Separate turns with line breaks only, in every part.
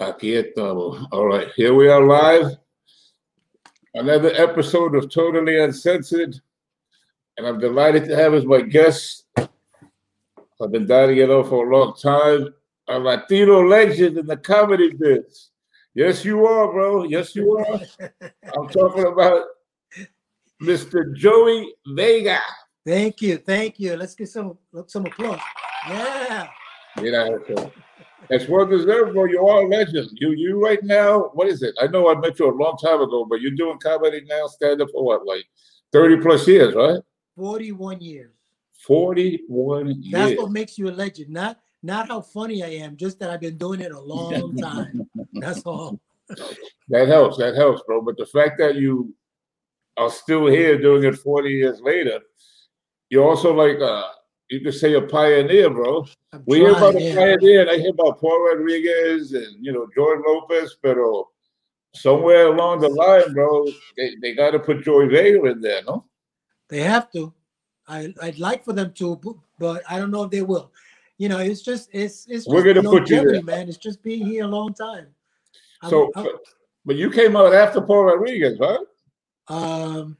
Aquí estamos. All right, here we are live. Another episode of Totally Uncensored. And I'm delighted to have as my guest. I've been dying to get on for a long time. A Latino legend in the comedy biz. Yes, you are, bro. Yes, you are. I'm talking about Mr. Joey Vega.
Thank you, thank you. Let's get some some applause. Yeah.
Know, it's well deserved, bro. You are a legend. You you right now, what is it? I know I met you a long time ago, but you're doing comedy now, stand up for what, like 30 plus years, right?
41 years.
41 years.
That's what makes you a legend. Not not how funny I am, just that I've been doing it a long time. That's all.
that helps. That helps, bro. But the fact that you are still here doing it 40 years later, you're also like uh you could say a pioneer, bro. I'm we hear about a pioneer, and I hear about Paul Rodriguez and you know George Lopez, but somewhere along the line, bro, they, they got to put Joey Vega in there, no?
They have to. I I'd like for them to, but I don't know if they will. You know, it's just it's it's
we're gonna put you there,
man. It's just being here a long time.
So, I'm, I'm, but you came out after Paul Rodriguez, right?
Um,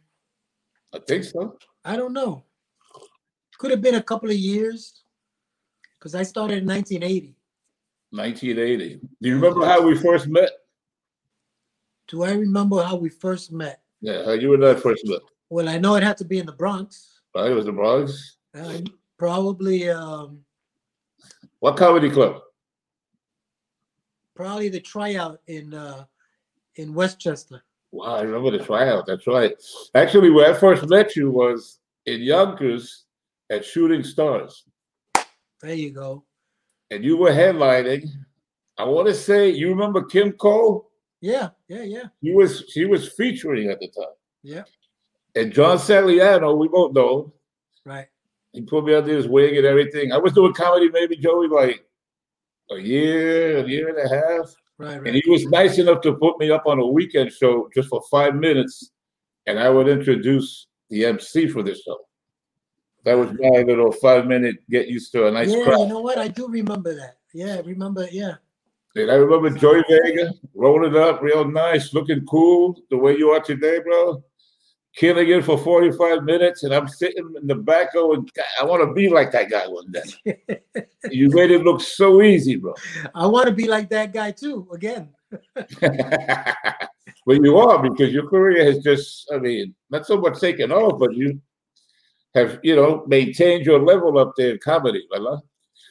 I think so.
I don't know. Could have been a couple of years because I started in 1980.
1980. Do you remember how we first met?
Do I remember how we first met?
Yeah, how you and I first met.
Well, I know it had to be in the Bronx.
Right, it was the Bronx.
Uh, probably. Um,
what comedy club?
Probably the tryout in uh, in Westchester.
Wow, I remember the tryout. That's right. Actually, where I first met you was in Yonkers at Shooting Stars.
There you go.
And you were headlining. I want to say you remember Kim Cole?
Yeah, yeah, yeah.
He was she was featuring at the time.
Yeah.
And John Sagliano, we both know.
Right.
He put me under his wing and everything. I was doing comedy maybe Joey like a year, a year and a half.
Right, right.
And he was nice enough to put me up on a weekend show just for five minutes, and I would introduce the MC for the show. That was my little five minute get used to a nice
yeah,
crowd.
you know what? I do remember that. Yeah, remember, yeah.
And I remember Joey Vega rolling up real nice, looking cool the way you are today, bro. Killing it for 45 minutes, and I'm sitting in the back going, I want to be like that guy one day. you made it look so easy, bro.
I want to be like that guy too, again.
well, you are because your career has just, I mean, not so much taken off, but you have you know maintained your level up there in comedy,
right?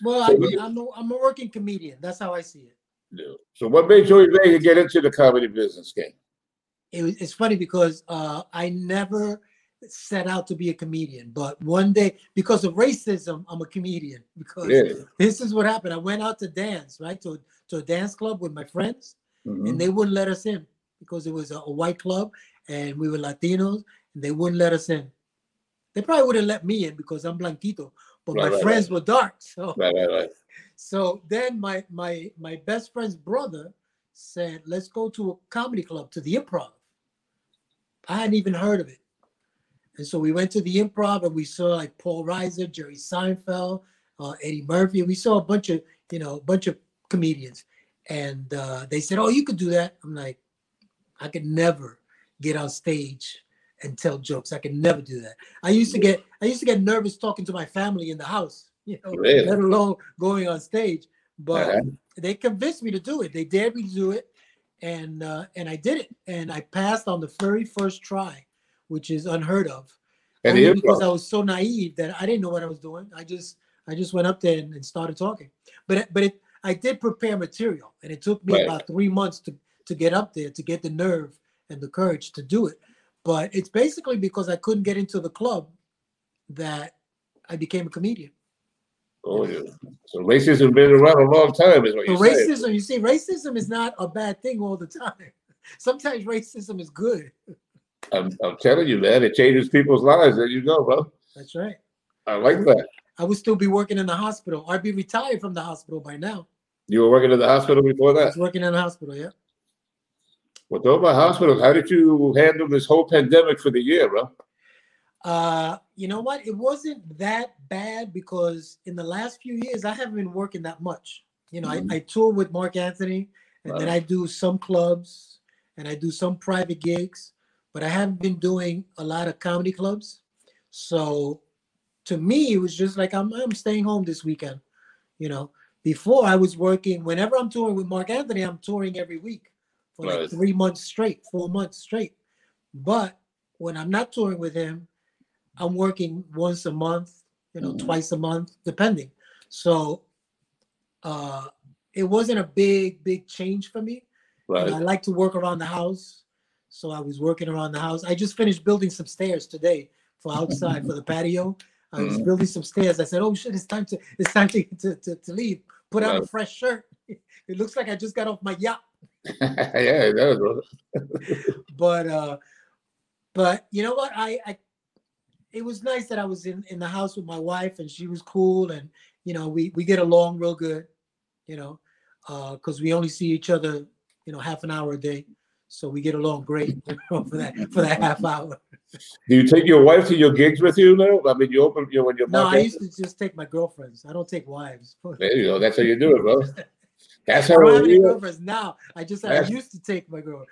Well, so, I, am a, I'm a working comedian. That's how I see it.
Yeah. So, what made Joey Vega get into the comedy business game?
It it's funny because uh, I never set out to be a comedian, but one day, because of racism, I'm a comedian. Because yeah. this is what happened. I went out to dance, right, to, to a dance club with my friends, mm-hmm. and they wouldn't let us in because it was a, a white club and we were Latinos, and they wouldn't let us in. They probably would have let me in because I'm blanquito, but right, my right, friends right. were dark. So, so then my my my best friend's brother said, "Let's go to a comedy club to the Improv." I hadn't even heard of it, and so we went to the Improv and we saw like Paul Reiser, Jerry Seinfeld, uh, Eddie Murphy. We saw a bunch of you know a bunch of comedians, and uh, they said, "Oh, you could do that." I'm like, I could never get on stage and tell jokes. I can never do that. I used to get I used to get nervous talking to my family in the house, you know, really? let alone going on stage. But uh-huh. they convinced me to do it. They dared me to do it, and uh, and I did it, and I passed on the very first try, which is unheard of. And Only because I was so naive that I didn't know what I was doing. I just I just went up there and, and started talking. But but it I did prepare material, and it took me right. about three months to to get up there to get the nerve and the courage to do it. But it's basically because I couldn't get into the club that I became a comedian.
Oh yeah. So racism has been around a long time, is what you
Racism, you see, racism is not a bad thing all the time. Sometimes racism is good.
I'm, I'm telling you, man, it changes people's lives. There you go, bro.
That's right.
I like that.
I would still be working in the hospital. I'd be retired from the hospital by now.
You were working in the hospital before that? I
was working in the hospital, yeah.
About hospitals. How did you handle this whole pandemic for the year, bro?
Uh, you know what? It wasn't that bad because in the last few years I haven't been working that much. You know, mm-hmm. I, I toured with Marc Anthony and then I do some clubs and I do some private gigs, but I haven't been doing a lot of comedy clubs. So to me, it was just like I'm I'm staying home this weekend. You know, before I was working. Whenever I'm touring with Marc Anthony, I'm touring every week for like three months straight, four months straight. But when I'm not touring with him, I'm working once a month, you know, mm-hmm. twice a month, depending. So uh it wasn't a big, big change for me. Right. I like to work around the house. So I was working around the house. I just finished building some stairs today for outside for the patio. I was mm-hmm. building some stairs. I said, "Oh shit, it's time to it's time to to, to, to leave. Put on a fresh shirt. It looks like I just got off my yacht." yeah, it does. but uh, but you know what? I I it was nice that I was in in the house with my wife and she was cool and you know we we get along real good. You know, because uh, we only see each other you know half an hour a day, so we get along great you know, for that for that half hour.
Do you take your wife to your gigs with you now? I mean, you open you when you're.
No, I used to just take my girlfriends. I don't take wives.
There you go. That's how you do it, bro.
That's how I don't have any girlfriends now. I just I used to take my girl.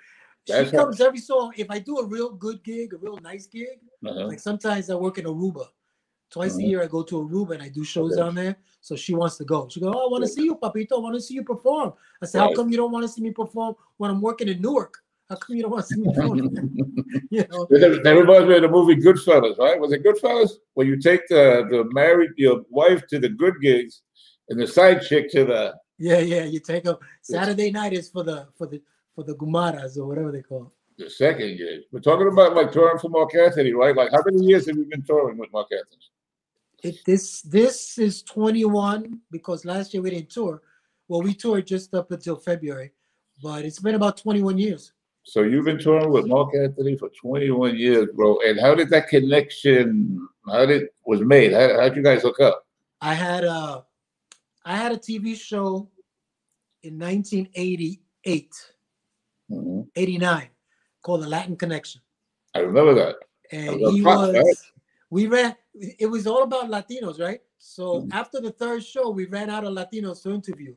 She comes how... every so if I do a real good gig, a real nice gig. Uh-huh. Like sometimes I work in Aruba. Twice uh-huh. a year I go to Aruba and I do shows okay. down there. So she wants to go. She goes, Oh, I want to see you, Papito. I want to see you perform. I said, right. How come you don't want to see me perform when I'm working in Newark? How come you don't want to see me perform? you know.
That reminds me of the movie Goodfellas, right? Was it Goodfellas? Where you take the the married your wife to the good gigs and the side chick to the
yeah, yeah. You take them. Saturday night is for the for the for the gumaras or whatever they call
it. The second gig. We're talking about like touring for Marc Anthony, right? Like how many years have you been touring with Marc Anthony?
It, this this is 21 because last year we didn't tour. Well, we toured just up until February, but it's been about 21 years.
So you've been touring with Marc Anthony for 21 years, bro. And how did that connection? How did it was made? How how'd you guys hook up?
I had a I had a TV show in 1988, mm-hmm. 89, called The Latin Connection.
I remember that.
And he was, we ran, it was all about Latinos, right? So mm-hmm. after the third show, we ran out of Latinos to interview.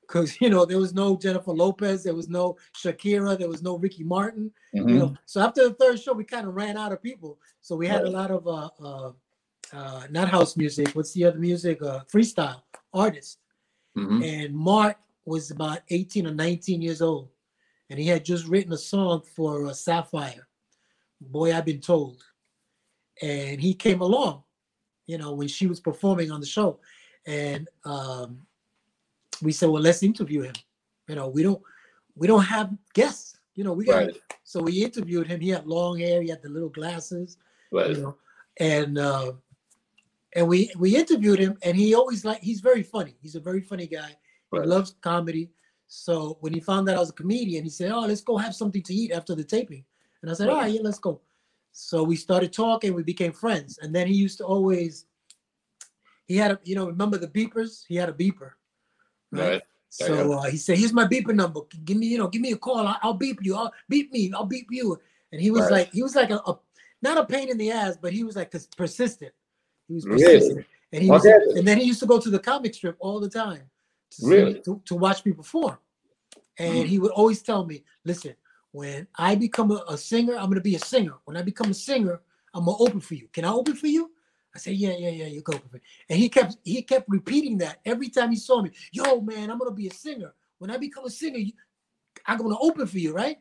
Because you know there was no Jennifer Lopez, there was no Shakira, there was no Ricky Martin. Mm-hmm. You know, so after the third show, we kind of ran out of people. So we had right. a lot of uh, uh, uh, not house music. What's the other music? Uh, freestyle artists. Mm-hmm. And Marc was about 18 or 19 years old, and he had just written a song for uh, Safire. Boy, I've been told. And he came along, you know, when she was performing on the show, and um, we said, well, let's interview him. You know, we don't we don't have guests. You know, we got right. so we interviewed him. He had long hair. He had the little glasses. Right. You know, and uh, and we we interviewed him, and he always like he's very funny. He's a very funny guy. Right. He loves comedy. So when he found out I was a comedian, he said, "Oh, let's go have something to eat after the taping." And I said, right. "All right, yeah, let's go." So we started talking. We became friends, and then he used to always. He had a, you know, remember the beepers? He had a beeper, right? right. So uh, he said, "Here's my beeper number. Give me, you know, give me a call. I'll, I'll beep you. I'll beep me. I'll beep you." And he was right. like, he was like a, a, not a pain in the ass, but he was like persistent. He was persistent. Really? And he was, and then he used to go to the comic strip all the time to, really? see, to, to, watch me perform. And mm-hmm. he would always tell me, listen, when I become a, a, singer, I'm gonna be a singer. When I become a singer, I'm gonna open for you. Can I open for you? I said, yeah, yeah, yeah, you go open for me. And he kept he kept repeating that every time he saw me. Yo, man, I'm gonna be a singer. When I become a singer, I'm gonna open for you, right?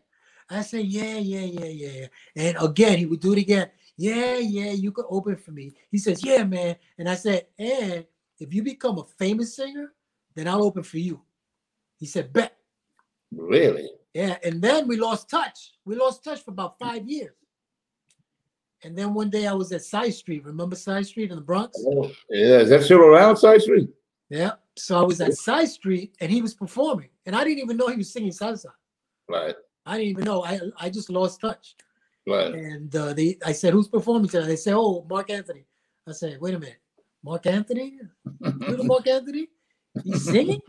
I said, yeah, yeah, yeah, yeah, yeah. And again, he would do it again. Yeah, yeah, you could open for me. He says, Yeah, man. And I said, And if you become a famous singer, then I'll open for you. He said, Bet.
Really?
Yeah. And then we lost touch. We lost touch for about five years. And then one day I was at Side Street. Remember Side Street in the Bronx?
Oh, yeah. Is that still around Side Street?
Yeah. So I was at Side Street and he was performing. And I didn't even know he was singing salsa.
Right.
I didn't even know. I I just lost touch. Right. And uh, they, I said, "Who's performing tonight?" They said, "Oh, Marc Anthony." I said, "Wait a minute, Marc Anthony? Little Marc Anthony? He's singing?"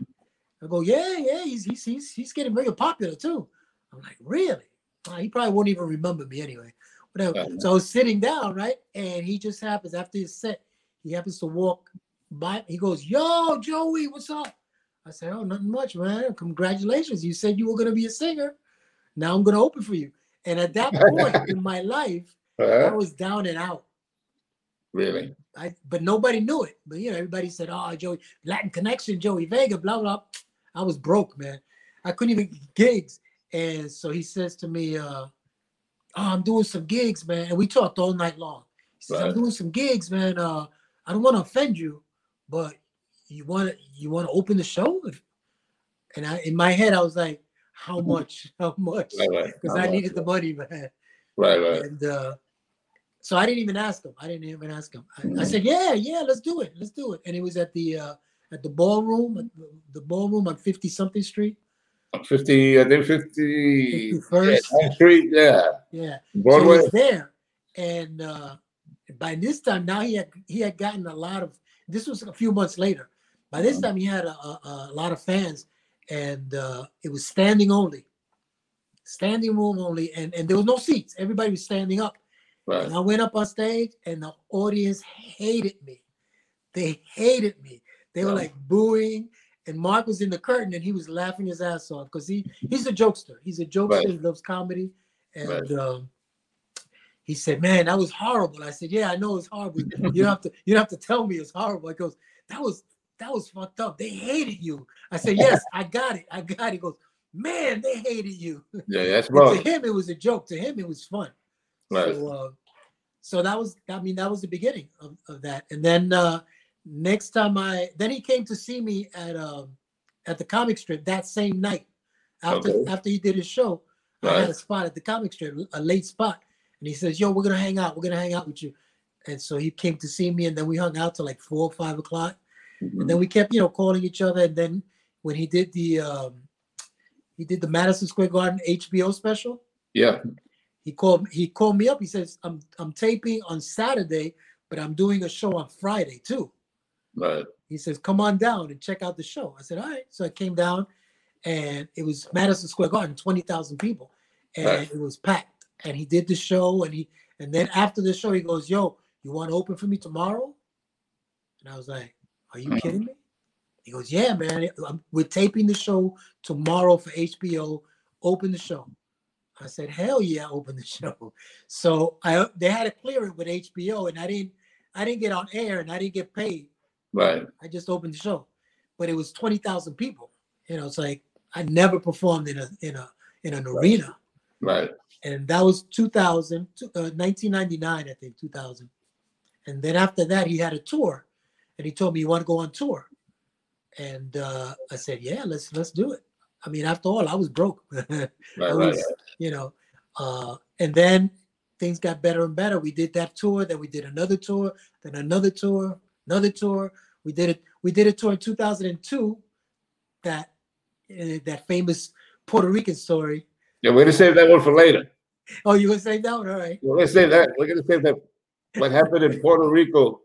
I go, "Yeah, yeah, he's he's he's, he's getting very popular too." I'm like, "Really?" Uh, he probably won't even remember me anyway. Whatever. Uh-huh. So I was sitting down, right, and he just happens after his set, he happens to walk by. He goes, "Yo, Joey, what's up?" I said, "Oh, nothing much, man. Congratulations. You said you were gonna be a singer. Now I'm gonna open for you." And at that point in my life, uh-huh. I was down and out.
Really?
I but nobody knew it. But you know, everybody said, "Oh, Joey, Latin Connection, Joey Vega, blah blah." I was broke, man. I couldn't even get gigs. And so he says to me, uh, "Oh, I'm doing some gigs, man." And we talked all night long. He says, right. "I'm doing some gigs, man. Uh, I don't want to offend you, but you want to you want to open the show?" And I, in my head, I was like, "How much? How much?" Because right, right. I needed the money, man.
Right, right.
And uh, so I didn't even ask him. I didn't even ask him. I, I, said, "Yeah, yeah, let's do it. Let's do it." And it was at the uh, at the ballroom, the ballroom on fifty something street.
Fifty, I think fifty first yeah, Street. Yeah,
yeah. Broadway. So there, and uh, by this time now he had he had gotten a lot of. This was a few months later. By this uh-huh. time he had a, a, a lot of fans, and uh, it was standing only, standing room only, and and there was no seats. Everybody was standing up Right. And I went up on stage and the audience hated me. They hated me. They were like booing. And Marc was in the curtain and he was laughing his ass off because he he's a jokester. He's a jokester. Right. He loves comedy. And right. um, he said, "Man, that was horrible." I said, "Yeah, I know it's horrible. you don't have to you don't have to tell me it's horrible." He goes, "That was that was fucked up. They hated you." I said, "Yes, I got it. I got it." He goes, "Man, they hated you."
Yeah, that's right.
To him, it was a joke. To him, it was fun. Right. So, uh, so that was i mean that was the beginning of, of that and then uh next time i then he came to see me at um at the comic strip that same night after okay. after he did his show right. i had a spot at the comic strip a late spot and he says yo we're gonna hang out we're gonna hang out with you and so he came to see me and then we hung out till like four or five o'clock mm-hmm. and then we kept you know calling each other and then when he did the um he did the madison square garden hbo special
yeah
he called he called me up. He says, I'm I'm taping on Saturday, but I'm doing a show on Friday too.
Right.
He says, come on down and check out the show. I said, all right. So I came down and it was Madison Square Garden, 20,000 people. And right. it was packed. And he did the show and he and then after the show, he goes, Yo, you want to open for me tomorrow? And I was like, Are you mm-hmm. kidding me? He goes, Yeah, man. We're taping the show tomorrow for HBO. Open the show. I said, hell yeah, open the show. So I they had to clear it with HBO, and I didn't I didn't get on air and I didn't get paid.
Right.
I just opened the show, but it was twenty thousand people. You know, it's like I never performed in a in a in an right. arena.
Right.
And that was 2000, uh, 1999, I think, 2000. And then after that, he had a tour, and he told me, "You want to go on tour?" And uh, I said, "Yeah, let's let's do it." I mean, after all, I was broke. right, was, right, you know, uh, and then things got better and better. We did that tour, then we did another tour, then another tour, another tour. We did it. We did a tour in 2002. That uh, that famous Puerto Rican story.
Yeah, we're gonna save that one for later.
Oh, you gonna save that one? All right.
We're gonna save that. We're gonna save that. What happened in Puerto Rico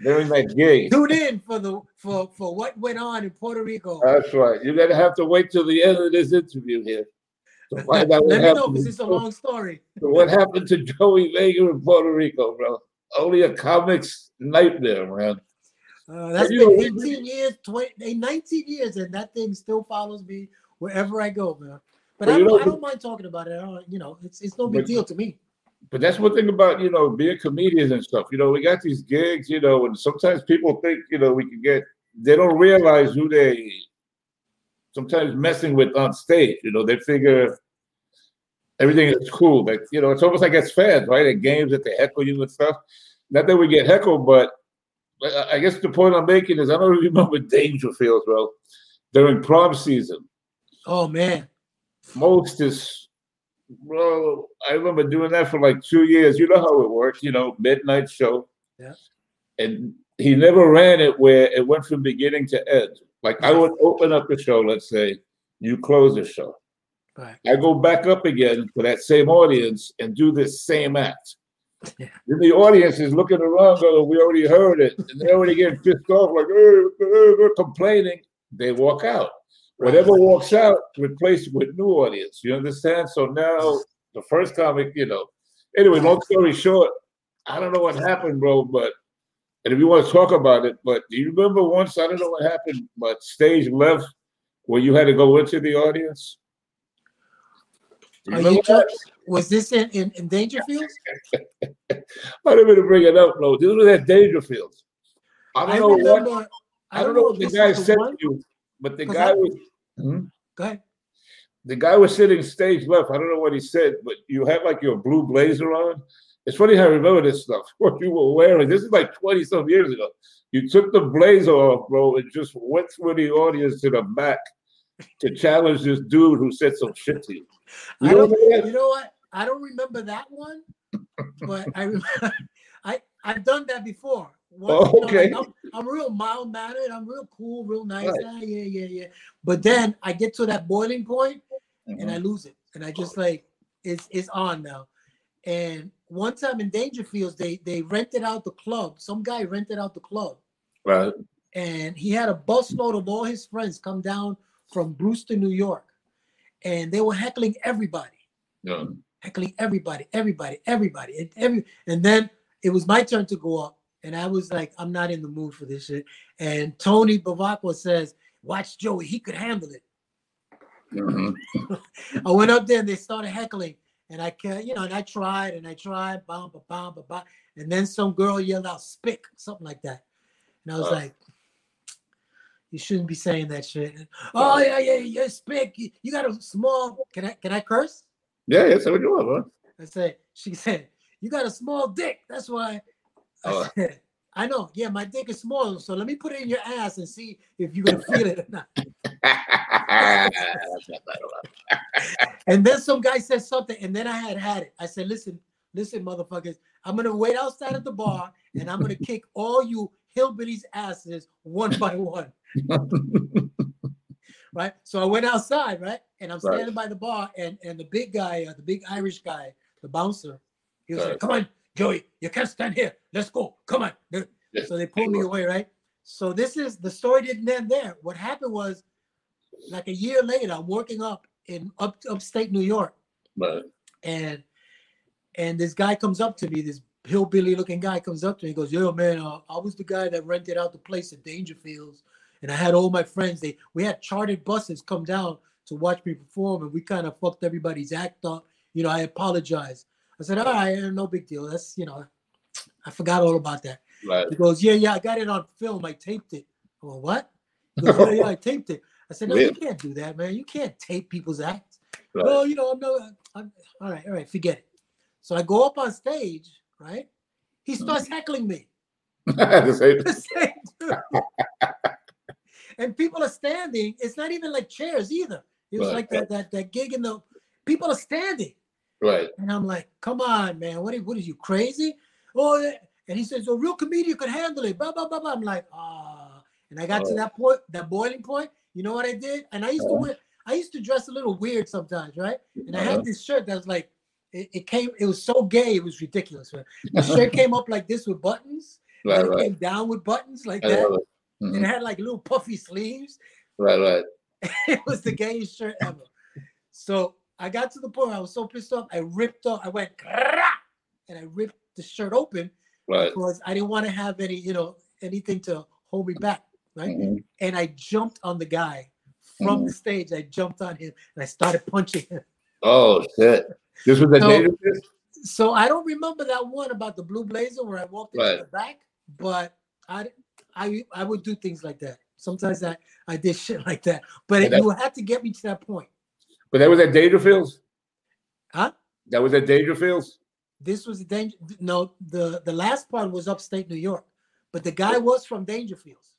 during that gig.
Tune in for the for for what went on in Puerto Rico.
That's right. You're gonna have to wait till the end of this interview here.
To find out Let me know because it's a long story.
what happened to Joey Vega in Puerto Rico, bro? Only a comics nightmare, man.
Uh, that's been 18 years, 20, 19 years, and that thing still follows me wherever I go, man. But, but I, don't, I, don't, mind talking about it. you know, it's it's no big deal to me
but that's one thing about you know being comedians and stuff. You know, we got these gigs, you know, and sometimes people think you know we can get. They don't realize who they sometimes messing with on stage. You know, they figure everything is cool. Like you know, it's almost like as fans, right? At games that they heckle you and stuff. Not that we get heckled, but I guess the point I'm making is I don't remember Dangerfield, bro, during prom season.
Oh man,
most is bro, I remember doing that for like two years. You know how it works, you know, midnight show.
Yeah.
And he never ran it where it went from beginning to end. Like I would open up the show, let's say, you close the show.
Right.
I go back up again for that same audience and do this same act. Yeah. Then the audience is looking around, going, "We already heard it," and they already get pissed off, like they're complaining. They walk out. Whatever walks out, replaced with new audience. You understand? So now the first comic, you know. Anyway, long story short, I don't know what happened, bro, but and if you want to talk about it, but do you remember once? I don't know what happened, but stage left where you had to go into the audience.
was this in, in, in Dangerfield?
I didn't mean to bring it up, no. This was at Dangerfield. I don't I know remember, what I don't, know what the guy said to you, but the guy was
hmm? go ahead.
The guy was sitting stage left. I don't know what he said, but you had like your blue blazer on. It's funny how I remember this stuff. What you were wearing. This is like 20 some years ago. You took the blazer off, bro, and just went through the audience to the back to challenge this dude who said some shit to you.
You, know, you know what? I don't remember that one, but I remember I I've done that before.
Once, oh, okay.
You know, like I'm, I'm, real mild mannered. I'm real cool, real nice. Right. Ah, yeah, yeah, yeah. But then I get to that boiling point mm-hmm. and I lose it, and I just like it's it's on now. And one time in Dangerfields, they they rented out the club. Some guy rented out the club.
Right.
And he had a busload of all his friends come down from Brewster, New York, and they were heckling everybody.
Yeah.
Heckling everybody, everybody, everybody, and every. And then it was my turn to go up, and I was like, I'm not in the mood for this shit. And Tony Bavacqua says, "Watch Joey, he could handle it." Mm-hmm. I went up there and they started heckling, and I can, you know, and I tried and I tried, bam, bam, bam, bam, and then some girl yelled out "spick," something like that, and I was uh. like, you shouldn't be saying that shit. Oh yeah, yeah, yeah, spick. You, you got a small. Can I can I curse?
Yeah, yeah. Say what you want, bro.
I said. She said, "You got a small dick. That's why." I oh. said, "I know. Yeah, my dick is small. So let me put it in your ass and see if you're gonna feel it or not." and then some guy said something, and then I had had it. I said, "Listen, listen, motherfuckers. I'm gonna wait outside of the bar, and I'm gonna kick all you hillbillies' asses one by one." right? So I went outside, right? And I'm standing right. by the bar, and and the big guy, uh, the big Irish guy, the bouncer, he was right. like, "Come on, Joey, you can't stand here. Let's go. Come on." So they pulled me away, right? So this is the story didn't end there. What happened was, like a year later, I'm working up in up upstate New York,
right?
And and this guy comes up to me, this hillbilly looking guy comes up to me, he goes, "Yo, man, uh, I was the guy that rented out the place at Dangerfields and I had all my friends. They we had chartered buses come down to watch me perform, and we kind of fucked everybody's act up. You know, I apologize. I said, all right, no big deal. That's you know, I forgot all about that.
Right.
He goes, yeah, yeah, I got it on film. I taped it. Well, what? He goes, yeah, yeah, I taped it. I said, no, you can't do that, man. You can't tape people's acts. Right. Well, you know, I'm no. I'm, all right, all right, forget it. So I go up on stage, right? He starts mm. heckling me. and people are standing. It's not even like chairs either. It was right. like that, that that gig in the people are standing.
Right.
And I'm like, come on, man. What are, what are you crazy? Oh, and he says, a real comedian could handle it. Blah, blah, blah, blah. I'm like, ah. And I got oh. to that point, that boiling point. You know what I did? And I used uh-huh. to wear, I used to dress a little weird sometimes, right? And uh-huh. I had uh-huh. this shirt that was like, it, it, came, it was so gay, it was ridiculous. Right? The shirt came up like this with buttons. Right, and it right. came down with buttons like that mm-hmm. and it had like little puffy sleeves.
Right, right.
it was the gayest shirt ever. So I got to the point where I was so pissed off, I ripped off, I went and I ripped the shirt open
right.
because I didn't want to have any, you know, anything to hold me back. Right. Mm-hmm. And I jumped on the guy from mm-hmm. the stage. I jumped on him and I started punching him.
Oh shit. This was the so,
dangerous. So I don't remember that one about the blue blazer where I walked in right. the back, but I I I would do things like that. Sometimes I I did shit like that, but it, you had to get me to that point.
But that was at Dangerfields.
Huh?
That was at Dangerfields.
This was danger. No, the the last part was upstate New York, but the guy was from Dangerfields.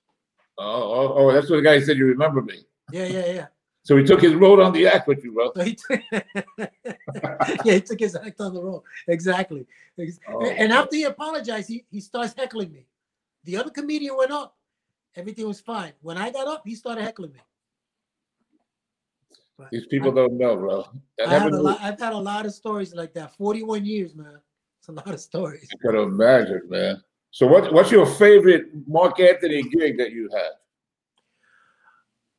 Oh, oh, oh that's what the guy said. You remember me?
Yeah, yeah, yeah.
So he took his road on the act with you, bro. So he
took, yeah, he took his act on the road. Exactly. Oh, and after he apologized, he, he starts heckling me. The other comedian went up. Everything was fine. When I got up, he started heckling me.
But These people I, don't know, bro.
I have a lot, I've had a lot of stories like that. 41 years, man. It's a lot of stories.
I can imagine, man. So what, what's your favorite Marc Anthony gig that you had?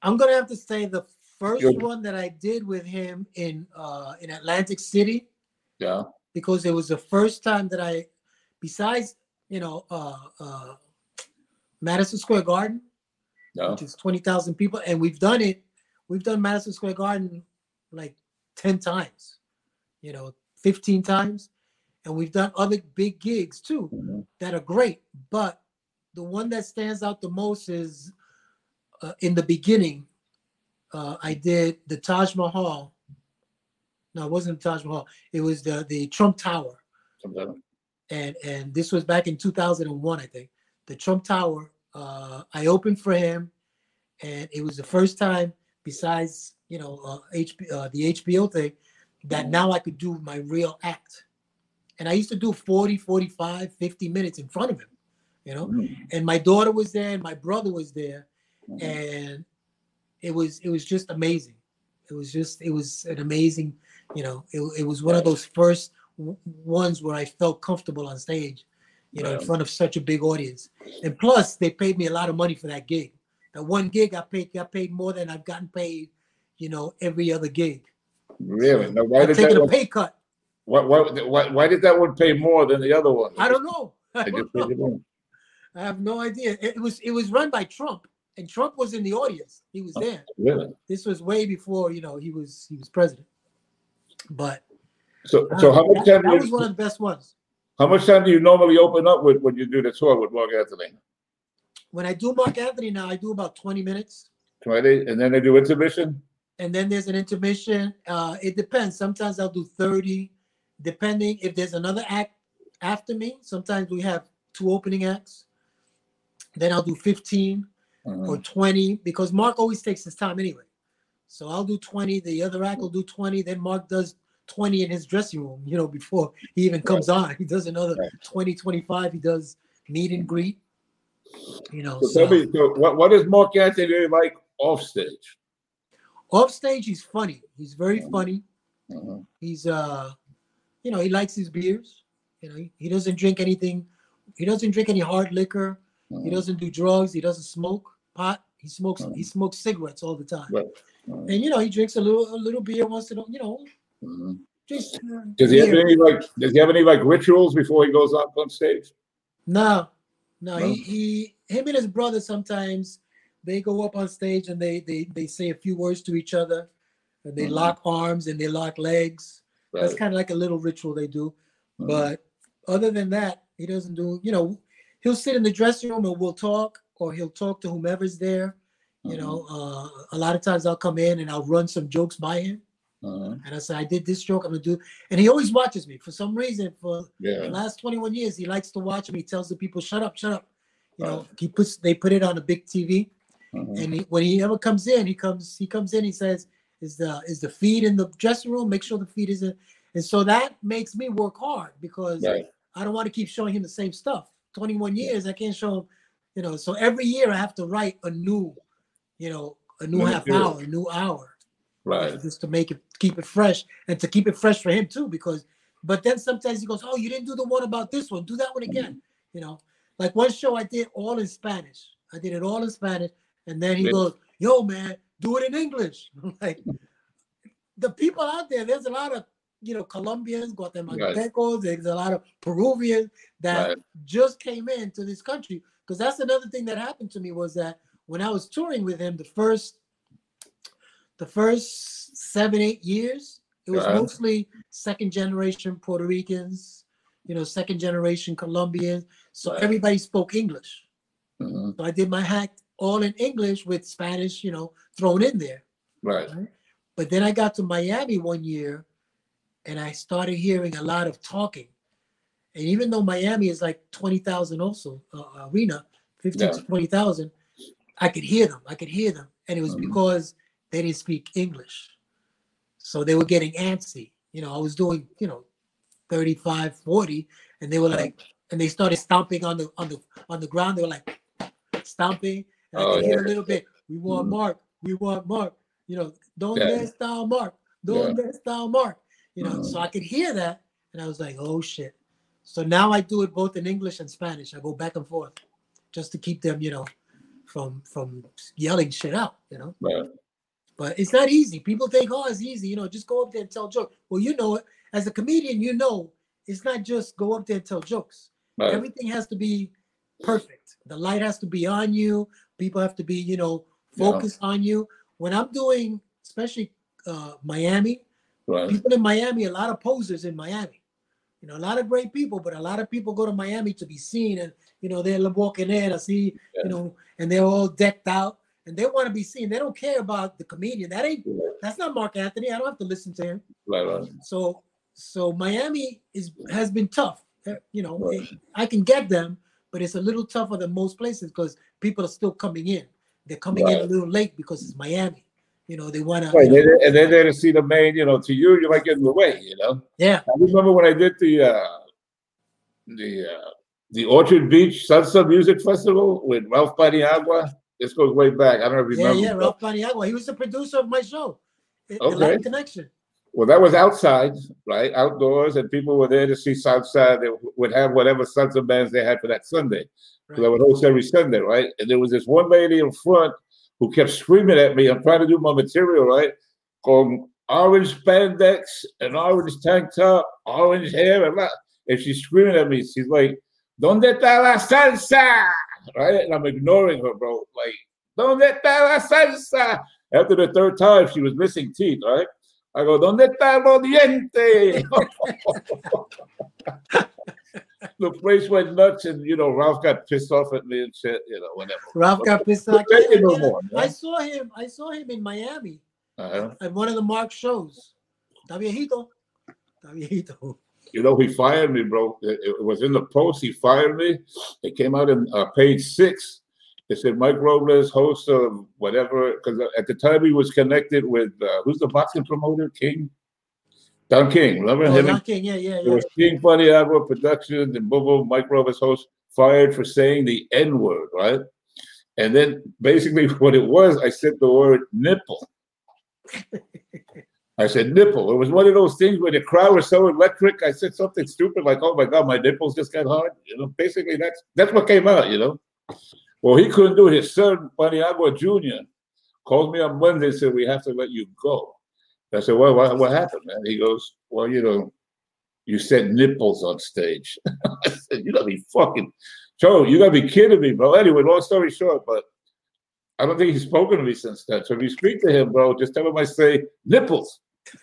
I'm gonna have to say the first your, one that I did with him in uh in Atlantic City.
Yeah.
Because it was the first time that I, besides, you know, uh uh Madison Square Garden,
No.
which is twenty thousand people, and we've done it. We've done Madison Square Garden like ten times, you know, fifteen times, and we've done other big gigs too that are great. But the one that stands out the most is uh, in the beginning. Uh, I did the Taj Mahal. No, it wasn't the Taj Mahal. It was the the Trump Tower, and and this was back in 2001, I think. The Trump Tower. Uh, I opened for him, and it was the first time, besides you know uh, HP, uh, the HBO thing, that
Mhm.
now I could do my real act. And I used to do 40, 45, 50 minutes in front of him, you know.
Mhm.
And my daughter was there, and my brother was there,
Mhm.
and it was it was just amazing. It was just it was an amazing, you know. It, it was one of those first w- ones where I felt comfortable on stage, you know, in front of such a big audience. And plus, they paid me a lot of money for that gig. That one gig, I paid got paid more than I've gotten paid, you know, every other gig.
Really? Now, why
I've
did
taken
that
a
one,
pay cut.
why, why, why, why did that one pay more than the other one?
I don't know. I,
I
don't know.
figured it out.
I have no idea. It, was it was run by Trump, and Trump was in the audience. He was oh, there.
Really?
This was way before you know he was he was president. But
So, so how much time?
that
do
was one of the best ones.
how much time do you normally open up with when you do the tour with Marc Anthony?
When I do Marc Anthony now, I do about 20 minutes.
Twenty, and then they do intermission.
And then there's an intermission. Uh, it depends. Sometimes I'll do 30, depending if there's another act after me. Sometimes we have two opening acts. Then I'll do 15
Mhm.
or 20 because Marc always takes his time anyway. So I'll do 20. The other act will do 20. Then Marc does 20 in his dressing room, you know, before he even comes on. He does another
Right.
20, 25. He does meet and greet, you know.
So,
So,
tell me, so what, what is Marc Anthony like off stage?
off stage, he's funny. He's very
Mhm.
funny.
Mhm.
He's, uh, you know, he likes his beers. You know, he, he doesn't drink anything. He doesn't drink any hard liquor. He
Mhm.
doesn't do drugs. He doesn't smoke pot. He smokes. He smokes cigarettes all the time.
Right.
And you know he drinks a little a little beer once in a you know just uh,
Does he have any like? Does he have any like rituals before he goes up on stage?
no no he, he him and his brother sometimes they go up on stage and they they they say a few words to each other and they
Mhm.
lock arms and they lock legs that's kind of like a little ritual they do
Mhm.
but other than that he doesn't do you know he'll sit in the dressing room and we'll talk or he'll talk to whomever's there you
Mhm.
know uh, a lot of times i'll come in and i'll run some jokes by him
Mhm.
and i said, i did this joke i'm gonna do and he always watches me. For some reason for the last 21 years he likes to watch me. He tells the people shut up shut up. You know he puts they put it on a big tv
Mhm.
and he, when he ever comes in he comes he comes in he says is the is the feed in the dressing room? Make sure the feed is in and so that makes me work hard because
Right.
i don't want to keep showing him the same stuff. 21 years i can't show him you know so every year i have to write a new you know a new half hour a new hour
Right.
just to make it keep it fresh and to keep it fresh for him too because but then sometimes he goes oh you didn't do the one about this one do that one again you know like one show i did all in spanish i did it all in spanish and then he
Yeah.
goes yo man do it in english like the people out there there's a lot of you know colombians guatemaltecos there's a lot of peruvians that
Right.
just came into this country because that's another thing that happened to me was that when i was touring with him the first the first seven eight years it was
Uh-huh.
mostly second generation puerto ricans you know second generation colombians so everybody spoke english
Mhm.
so i did my hack all in english with spanish you know thrown in there
Right.
but then i got to miami one year and i started hearing a lot of talking and even though miami is like 20000 also uh, arena 15
Yeah.
to 20000 i could hear them i could hear them and it was
Mhm.
because they didn't speak english. So they were getting antsy. You know i was doing you know 35 40 and they were like and they started stomping on the on the on the ground. They were like stomping. And i
Oh,
could hear a little bit we want
Mhm.
mark. We want mark. You know don't
Yeah.
style mark. Don't style mark. You know so
Mhm.
i could hear that and i was like oh shit. So now i do it both in english and spanish. I go back and forth just to keep them you know from from yelling shit out you know?
Right.
But it's not easy. People think, oh, it's easy. You know, just go up there and tell jokes. Well, you know it. As a comedian, you know it's not just go up there and tell jokes.
Right.
Everything has to be perfect. The light has to be on you. People have to be, you know, focused yeah. on you. When I'm doing, especially uh, Miami, right. people in Miami, a lot of posers in Miami. You know, a lot of great people, but a lot of people go to Miami to be seen, and you know they're walking in. I see, yeah. you know, and they're all decked out, and they want to be seen. They don't care about the comedian. That ain't. That's not Marc Anthony. I don't have to listen to him.
Right. right.
So, so Miami is has been tough. Uh, you know, right. it, I can get them, but it's a little tougher than most places because people are still coming in. They're coming right. in a little late because it's Miami. You know, they want to.
Right, you know, and they're there to see the main. You know, to you, you might get in the way. You know.
Yeah.
I remember when I did the uh, the uh, the Orchard Beach Salsa Music Festival with Ralph Paniagua. This goes way back. I don't know if you
yeah,
remember.
Yeah, Ralph Paniagua. He was the producer of my show. Okay. Connection.
Well, that was outside, right? Outdoors, and people were there to see Southside. They would have whatever salsa bands they had for that Sunday. Right. I would host every Sunday, right? And there was this one lady in front who kept screaming at me. I'm trying to do my material, right? Called orange spandex, an orange tank top, orange hair, and, and she's screaming at me. She's like, "Donde está la salsa?" Right? And I'm ignoring her, bro. Like, "Donde está la salsa?" After the third time, she was missing teeth, right? I go, ¿dónde está los dientes? the place went nuts, and you know, Ralph got pissed off at me and shit. You know, whatever.
Ralph got pissed off. I, no more, I saw him. I saw him in Miami uh-huh. at one of the Marc shows. Está viejito. Está viejito.
You know, he fired me, bro. It, was in the post. He fired me. It came out in uh, page six. It said Mike Robles, host of whatever, because at the time he was connected with uh, who's the boxing promoter? King. Don King, remember
oh,
him?
Don King, yeah, yeah, yeah.
It was King Paniagua Productions and Bobo Mike Robles host fired for saying the N word, right? And then basically what it was, I said the word nipple. I said nipple. It was one of those things where the crowd was so electric. I said something stupid like, "Oh my god, my nipples just got hard." You know, basically that's that's what came out. You know. Well, he couldn't do it. His son, Paniagua Jr., called me on Monday and said, We have to let you go. I said, Well, what, what happened, man? He goes, Well, you know, you said nipples on stage. I said, You gotta be fucking, Joe, you gotta be kidding me, bro. Anyway, long story short, but I don't think he's spoken to me since then. So if you speak to him, bro, just tell him I say nipples.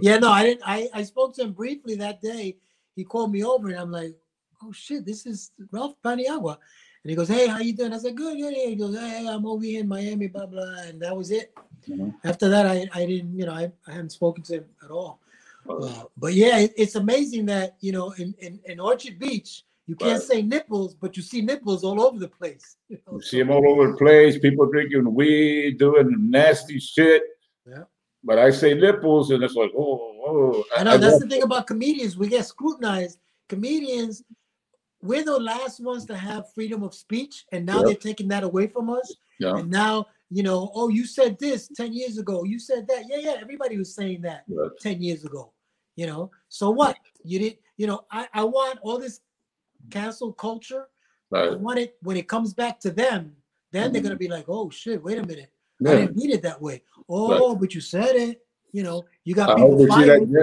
yeah, no, I didn't. I, I spoke to him briefly that day. He called me over and I'm like, oh shit, this is Ralph Paniagua. And he goes, hey, how you doing? I said, good, good. He goes, hey, I'm over here in Miami, blah, blah. And that was it. Mm-hmm. After that, I, I didn't, you know, I, I hadn't spoken to him at all. Uh, but yeah, it, it's amazing that, you know, in, in, in Orchard Beach, you can't right. say nipples, but you see nipples all over the place.
You, know? you see them all over the place. People drinking weed, doing nasty shit.
Yeah.
But I say nipples, and it's like, oh, oh.
I know I, that's the thing about comedians. We get scrutinized. Comedians, we're the last ones to have freedom of speech, and now yep. they're taking that away from us.
Yeah.
And now, you know, oh, you said this 10 years ago. You said that. Yeah, yeah. Everybody was saying that 10 years ago. You know, so what? You did, you know, I, I want all this cancel culture.
Right.
I want it when it comes back to them, then mm-hmm. they're gonna be like, oh shit, wait a minute. Yeah. I didn't mean it that way. Oh, right. but you said it. You know, you got people fighting.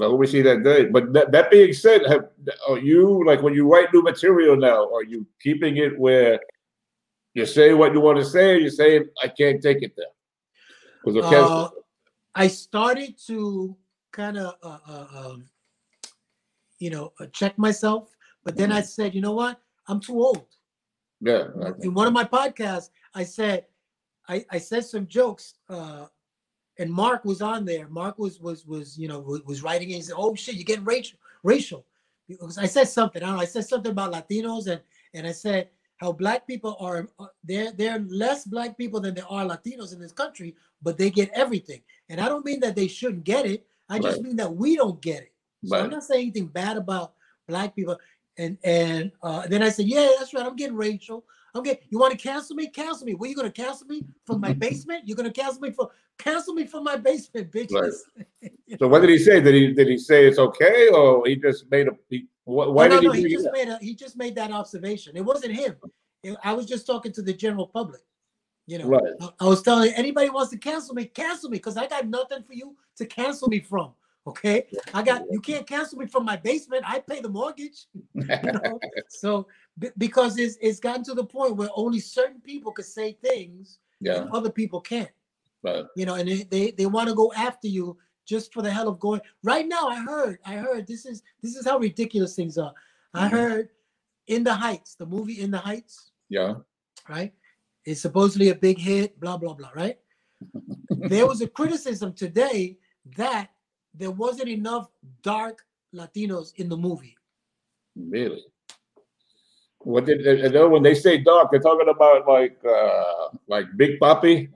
I always see that day. But that, that being said, have are you like when you write new material now? Are you keeping it where you say what you want to say? Or you say I can't take it there
because uh, I started to kind of uh, uh, um, you know uh, check myself, but then I mm-hmm. said, you know what? I'm too old.
Yeah.
In one of my podcasts, I said I, I said some jokes uh, and Marc was on there. Marc was was was you know was writing and he said, "Oh shit, you're getting racial." Racial, because I said something. I don't know. I said something about Latinos and and I said how black people are uh, there. There are less black people than there are Latinos in this country, but they get everything. And I don't mean that they shouldn't get it. I just right. mean that we don't get it. So right. I'm not saying anything bad about black people. And and uh, then I said, yeah, that's right. I'm getting racial. Okay, you want to cancel me? Cancel me. What are you going to cancel me from my basement? You're going to cancel me from cancel me from my basement, bitches.
Right. so what did he say? Did he did he say it's okay, or he just made a? He, why no,
did
no,
he? No, he just made a he just made that observation. It wasn't him. It, I was just talking to the general public. You know,
right.
I, I was telling anybody wants to cancel me, cancel me, because I got nothing for you to cancel me from. Okay, I got you can't cancel me from my basement. I pay the mortgage. You know? so b- because it's it's gotten to the point where only certain people can say things
yeah,
and other people can't.
right.
You know, and they they, they want to go after you just for the hell of going. Right now, I heard I heard this is this is how ridiculous things are. I
Mhm.
heard In the Heights, the movie In the Heights,
Yeah,
right? It's supposedly a big hit, blah blah blah, right? there was a criticism today that there wasn't enough dark Latinos in the movie.
really. What did you know when they say dark? They're talking about like uh like Big Papi,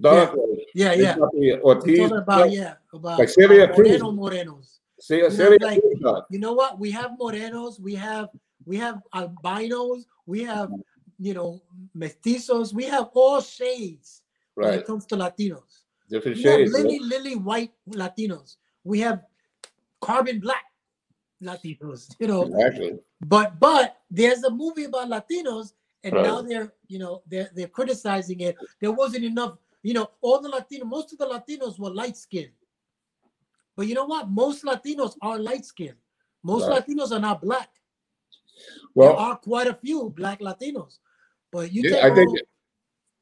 dark.
Yeah, yeah. We're
Ortiz.
talking about yeah, about
Like Celia.
Moreno Morenos.
See,
know, like-. You know what? We have Morenos, we have we have albinos, we have you know mestizos, we have all shades when
right?
it comes to Latinos.
Different
We have
shades.
lily lily white Latinos. We have carbon black Latinos. You know.
Exactly.
but but there's a movie about Latinos, and
Right.
now they're you know they're they're criticizing it. There wasn't enough. You know, all the Latino, most of the Latinos were light skinned. But you know what? Most Latinos are light skinned. Most
Right.
Latinos are not black. there
Well,
are quite a few black Latinos. But you
yeah, I think
all-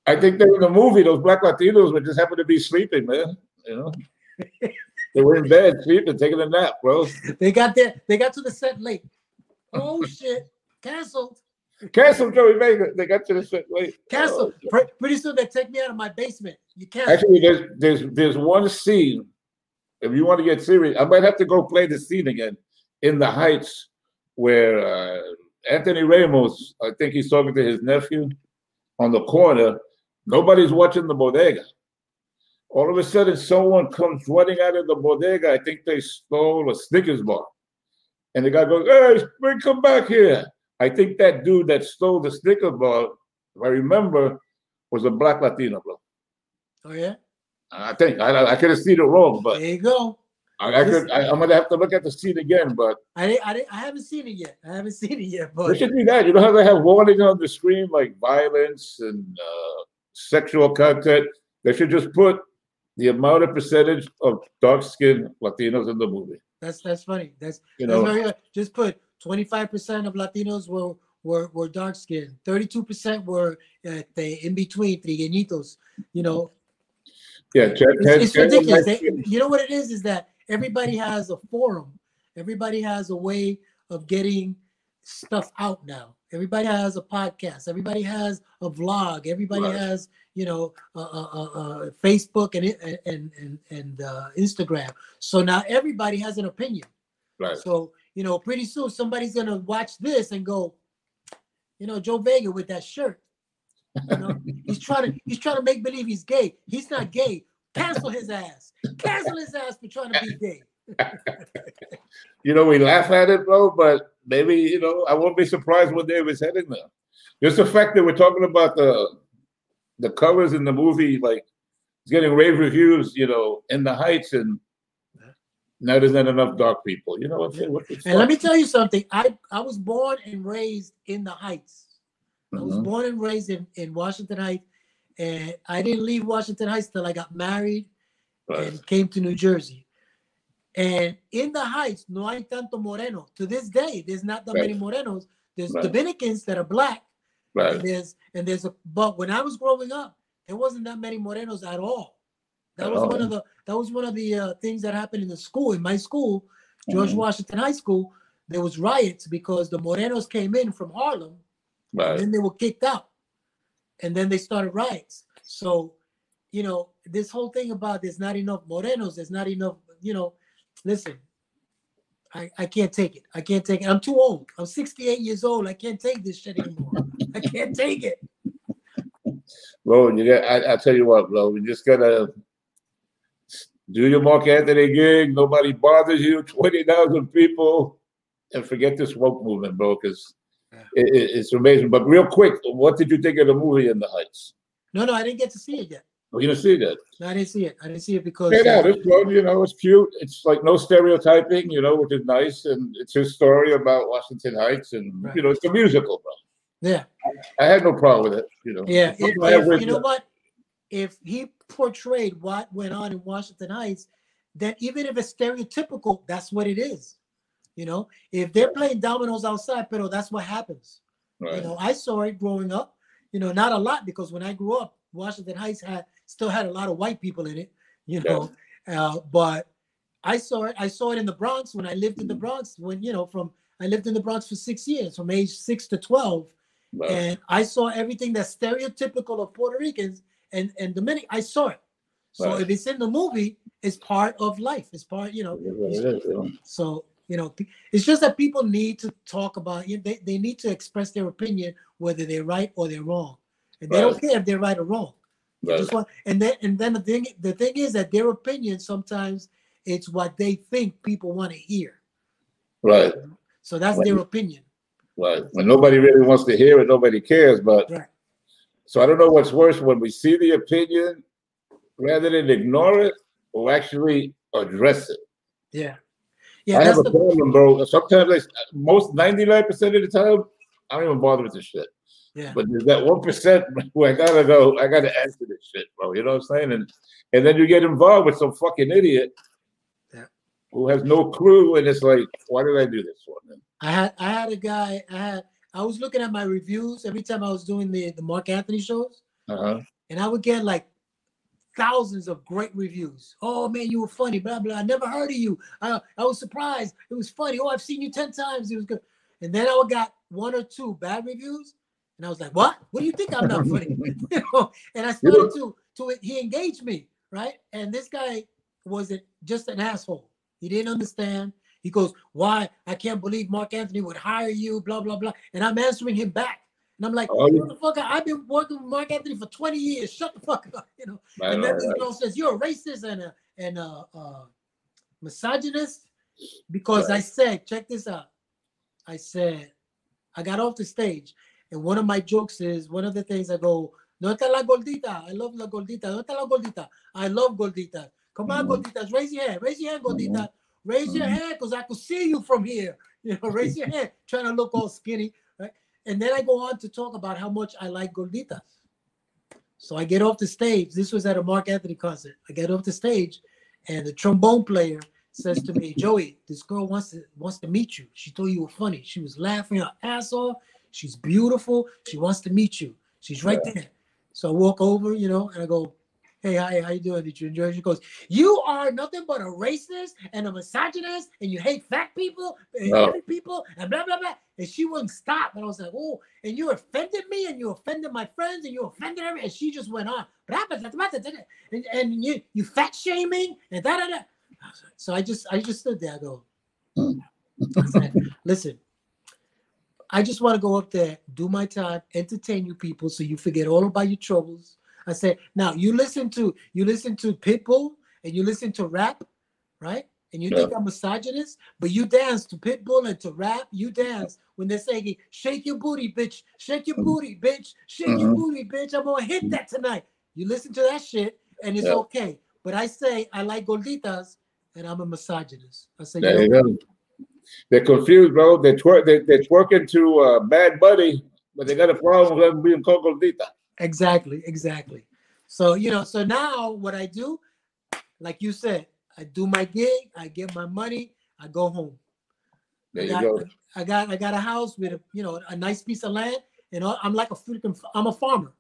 I think were in the movie. Those black Latinos would just happen to be sleeping, man. You know, they were in bed sleeping, taking a nap, bro.
they got there, they got to the set late. Oh shit, canceled.
Cancel Joey Vega. They got to the set late.
Cancel.
Oh,
Pre- Pretty soon they take me out of my basement. You can't.
Actually, there's there's there's one scene. If you want to get serious, I might have to go play the scene again in the Heights where uh, Anthony Ramos, I think he's talking to his nephew on the corner. Nobody's watching the bodega. All of a sudden, someone comes running out of the bodega. I think they stole a Snickers bar. And the guy goes, Hey, come back here. I think that dude that stole the Snickers bar, if I remember, was a black Latino, bro.
Oh yeah,
I think I, I could have seen it wrong, but
there you go.
I, I could. I, I'm gonna have to look at the scene again. But
I didn't, I I haven't seen it yet. I haven't seen it yet,
it
but
should be that. You know how they have warning on the screen like violence and uh, sexual content. They should just put the amount of percentage of dark skinned Latinos in the movie.
that's that's funny. That's
You
that's
know,
very. Just put 25% of Latinos were were, were dark skinned. 32% were uh, the in between trigueñitos. You know,
yeah.
It's, it's ridiculous. They, you know what it is? Is that everybody has a forum. Everybody has a way of getting stuff out now. Everybody has a podcast. Everybody has a vlog. Everybody
Right.
has, you know, uh, uh, uh, uh, Facebook and and and and uh, Instagram. So now everybody has an opinion.
right.
So you know, pretty soon somebody's gonna watch this and go, you know, Joe Vega with that shirt. You know, he's trying to he's trying to make believe he's gay. He's not gay. Cancel his ass. Cancel his ass for trying to be gay.
You know, we laugh at it, bro, but maybe you know, I won't be surprised one day if it's heading there. Just the fact that we're talking about the the colors in the movie, like it's getting rave reviews, you know, in the heights, and now there's not enough dark people. You know what I'm saying? What
And let me tell you something. I I was born and raised in the Heights. I was
Mhm.
born and raised in, in Washington Heights, and I didn't leave Washington Heights till I got married
Right.
and came to New Jersey. And in the Heights, no hay tanto moreno. To this day, there's not that many morenos. There's
Right.
Dominicans that are black, and
Right.
there's and there's a but when I was growing up, there wasn't that many morenos at all. That
At
was one of the that was one of the uh, things that happened in the school in my school, George
Mhm.
Washington High School. There was riots because the morenos came in from Harlem, and
Right.
then they were kicked out, and then they started riots. So, you know, this whole thing about there's not enough morenos, there's not enough, you know, listen. I, I can't take it. I can't take it. I'm too old. I'm 68 years old. I can't take this shit anymore. I can't take it.
Bro, you got I, I tell you what, bro, we just gotta do your Marc Anthony gig, nobody bothers you, 20,000 people, and forget this woke movement, bro, because it- it's amazing. But real quick, what did you think of the movie in the Heights?
No, no, I didn't get to see it yet.
Oh, you didn't see that?
No, I didn't see it. I didn't see it because
out.
uh,
It's good, you know, it's cute. It's like no stereotyping, you know, which is nice. And it's his story about Washington Heights, and
Right.
you know, it's a musical, bro.
yeah,
I had no problem with it, you know.
yeah. If,
I
if- you know what? If he portrayed what went on in Washington Heights, then even if it's stereotypical, that's what it is. You know, if they're playing dominoes outside, pero that's what happens. Right. You know, I saw it growing up. You know, not a lot because when I grew up, Washington Heights had still had a lot of white people in it. You know, uh, but I saw it. I saw it in the Bronx when I lived in the Bronx. When you know, from I lived in the Bronx for six years, from age six to twelve, right. and I saw everything that's stereotypical of Puerto Ricans and and Dominican. I saw it. So right. if it's in the movie, it's part of life. It's part, you know. So you know, it's just that people need to talk about. You know, they they need to express their opinion whether they're right or they're wrong, and they right. don't care if they're right or wrong. Right. Just want, and then and then the thing the thing is that their opinion sometimes it's what they think people want to hear.
Right.
So that's right. their opinion.
Right. When nobody really wants to hear it, nobody cares. But right. so I don't know what's worse when we see the opinion rather than ignore it or actually address it.
Yeah.
Yeah. I have a the... problem, bro. Sometimes, I, most 99% of the time, I don't even bother with this shit.
Yeah.
But there's that one percent where I gotta go, I gotta answer this shit, bro. You know what I'm saying? And and then you get involved with some fucking idiot
yeah.
who has no clue, and it's like, why did I do this for? Man?
I had I had a guy, I had I was looking at my reviews every time I was doing the, the Marc Anthony shows.
Uh-huh.
And I would get like thousands of great reviews. Oh man, you were funny, blah blah. I never heard of you. I, I was surprised. It was funny. Oh, I've seen you 10 times. It was good. And then I would got one or two bad reviews. And I was like, what? What do you think I'm not funny? you know, and I started to to it, he engaged me, right? And this guy wasn't just an asshole. He didn't understand. He goes, Why? I can't believe Marc Anthony would hire you, blah, blah, blah. And I'm answering him back. And I'm like, oh, fuck? I've been working with Marc Anthony for 20 years. Shut the fuck up, you know. Right, and then right, this right. girl says, You're a racist and a and a, a misogynist. Because I said, check this out. I said, I got off the stage, and one of my jokes is one of the things I go, No está la gordita. I love la gordita. No está la gordita. I love gordita. Come on, mm-hmm. gorditas. Raise your hand. Raise your hand, gordita. Mm-hmm. Raise your mm-hmm. hand because I could see you from here. You know, raise your hand. Trying to look all skinny. Right. And then I go on to talk about how much I like gorditas. So I get off the stage. This was at a Marc Anthony concert. I get off the stage, and the trombone player says to me, "Joey, this girl wants to wants to meet you. She told you were funny. She was laughing her ass off. She's beautiful. She wants to meet you. She's right there." So I walk over, you know, and I go, Hey, hi, how you doing? Did you enjoy it? She goes, You are nothing but a racist and a misogynist, and you hate fat people and oh. people, and blah blah blah. And she wouldn't stop. And I was like, Oh, and you offended me, and you offended my friends, and you offended her. And she just went on. And, and you you fat shaming and da da da. So I just I just stood there. I go, hmm. I said, Listen, I just want to go up there, do my time, entertain you people, so you forget all about your troubles I say, now you listen to you listen to Pitbull and you listen to rap, right? And you yeah. think I'm misogynist, but you dance to Pitbull and to rap. You dance when they're saying, "Shake your booty, bitch! Shake your booty, bitch! Shake mm-hmm. your booty, bitch! I'm gonna hit that tonight." You listen to that shit, and it's yeah. okay. But I say I like gorditas, and I'm a misogynist. I say,
there you, know, go. They're confused, bro. They're, twer- they're, they're twerking to uh, Bad Bunny, but they got a problem with them being called gordita.
Exactly, exactly. So, you know, so now what I do, like you said, I do my gig, I get my money, I go home.
There
I
you
got,
go.
I got I got a house with a you know a nice piece of land, and I'm like a freaking I'm a farmer.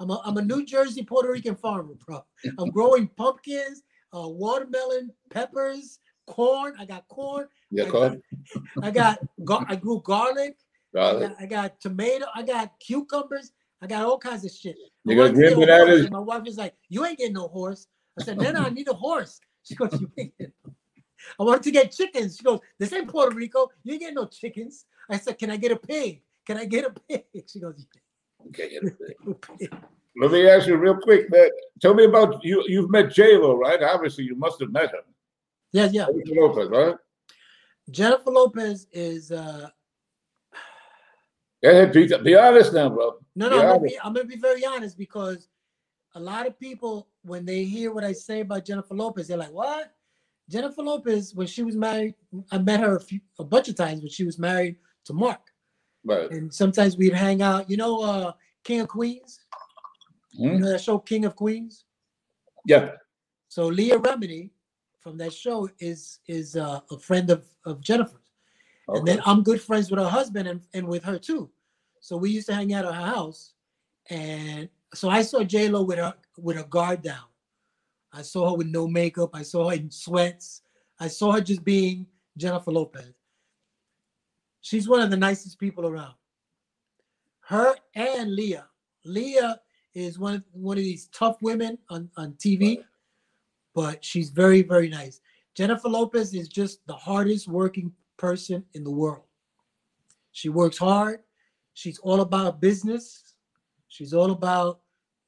I'm a I'm a New Jersey Puerto Rican farmer, bro. I'm growing pumpkins, uh, watermelon, peppers, corn. I got corn.
Yeah,
I. Got, I got I grew garlic.
Garlic.
I got, I got tomato. I got cucumbers. I got all kinds of shit.
You got green bananas.
My wife is like, "You ain't getting no horse." I said, "No, no, I need a horse." She goes, "You ain't getting." No. I wanted to get chickens. She goes, "This ain't Puerto Rico. You ain't getting no chickens." I said, "Can I get a pig? Can I get a pig?" She goes,
"Okay, get a pig." Let me ask you real quick, man. Tell me about you. You've met J Lo, right? Obviously, you must have met him.
Yeah, yeah.
Lopez, right?
Jennifer Lopez is uh,
yeah, be, be honest now, bro.
No, no, I'm gonna, be, I'm gonna, be, very honest because a lot of people, when they hear what I say about Jennifer Lopez, they're like, "What?" Jennifer Lopez, when she was married, I met her a, few, a bunch of times when she was married to Marc.
Right.
And sometimes we'd hang out. You know, uh, King of Queens. Mm-hmm. You know that show, King of Queens.
Yeah.
So Leah Remini from that show is is uh, a friend of of Jennifer's, okay. and then I'm good friends with her husband and, and with her too. So we used to hang out at her house, and so I saw J Lo with her with her guard down. I saw her with no makeup. I saw her in sweats. I saw her just being Jennifer Lopez. She's one of the nicest people around. Her and Leah. Leah is one, one of these tough women on, on TV, but she's very, very nice. Jennifer Lopez is just the hardest working person in the world. She works hard. She's all about business. She's all about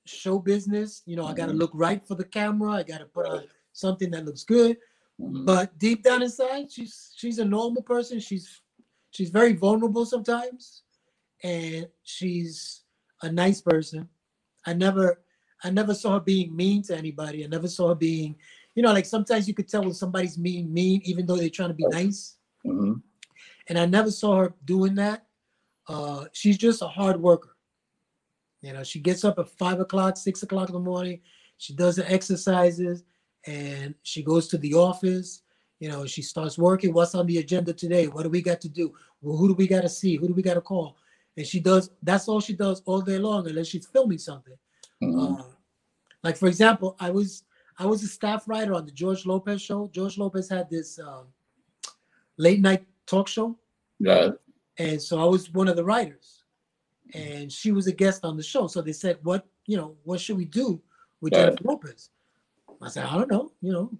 show business. You know, I got to mm-hmm. look right for the camera. I got to put on something that looks good. Mm-hmm. But deep down inside, she's she's a normal person. She's she's very vulnerable sometimes, and she's a nice person. I never I never saw her being mean to anybody. I never saw her being, you know, like sometimes you could tell when somebody's mean, mean, even though they're trying to be nice. Mm-hmm. And I never saw her doing that. Uh, she's just a hard worker. You know, she gets up at five o'clock, six o'clock in the morning. She does the exercises and she goes to the office. You know, she starts working. What's on the agenda today? What do we got to do? Well, who do we got to see? Who do we got to call? And she does. That's all she does all day long, unless she's filming something. Mm-hmm. Uh, like for example, I was I was a staff writer on the George Lopez show. George Lopez had this um, late night talk show.
Yeah.
And so I was one of the writers, and she was a guest on the show. So they said, "What you know? What should we do with yeah. Jennifer Lopez?" I said, I don't know, you know.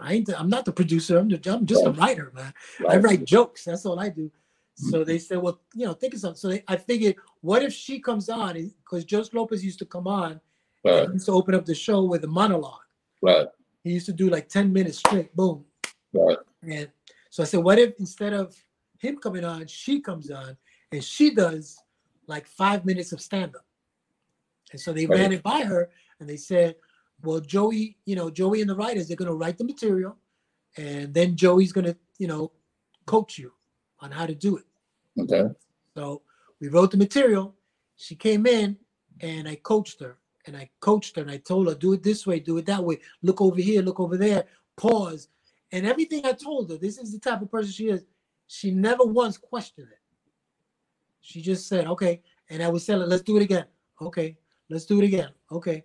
I ain't the, I'm not the producer. I'm, the, I'm just a writer, man. Right. I write jokes. That's all I do. So they said, well, you know, think of something. So they, I figured, what if she comes on? Because George Lopez used to come on, right. he used to open up the show with a monologue.
Right.
He used to do like 10 minutes straight, boom.
Right.
And so I said, what if instead of him coming on, she comes on and she does like five minutes of stand up? And so they right. ran it by her and they said, well, Joey, you know, Joey and the writers, they're going to write the material, and then Joey's going to, you know, coach you on how to do it.
Okay.
So we wrote the material. She came in, and I coached her, and I coached her, and I told her, do it this way, do it that way, look over here, look over there, pause, and everything I told her. This is the type of person she is. She never once questioned it. She just said, okay, and I was telling, let's do it again. Okay, let's do it again. Okay.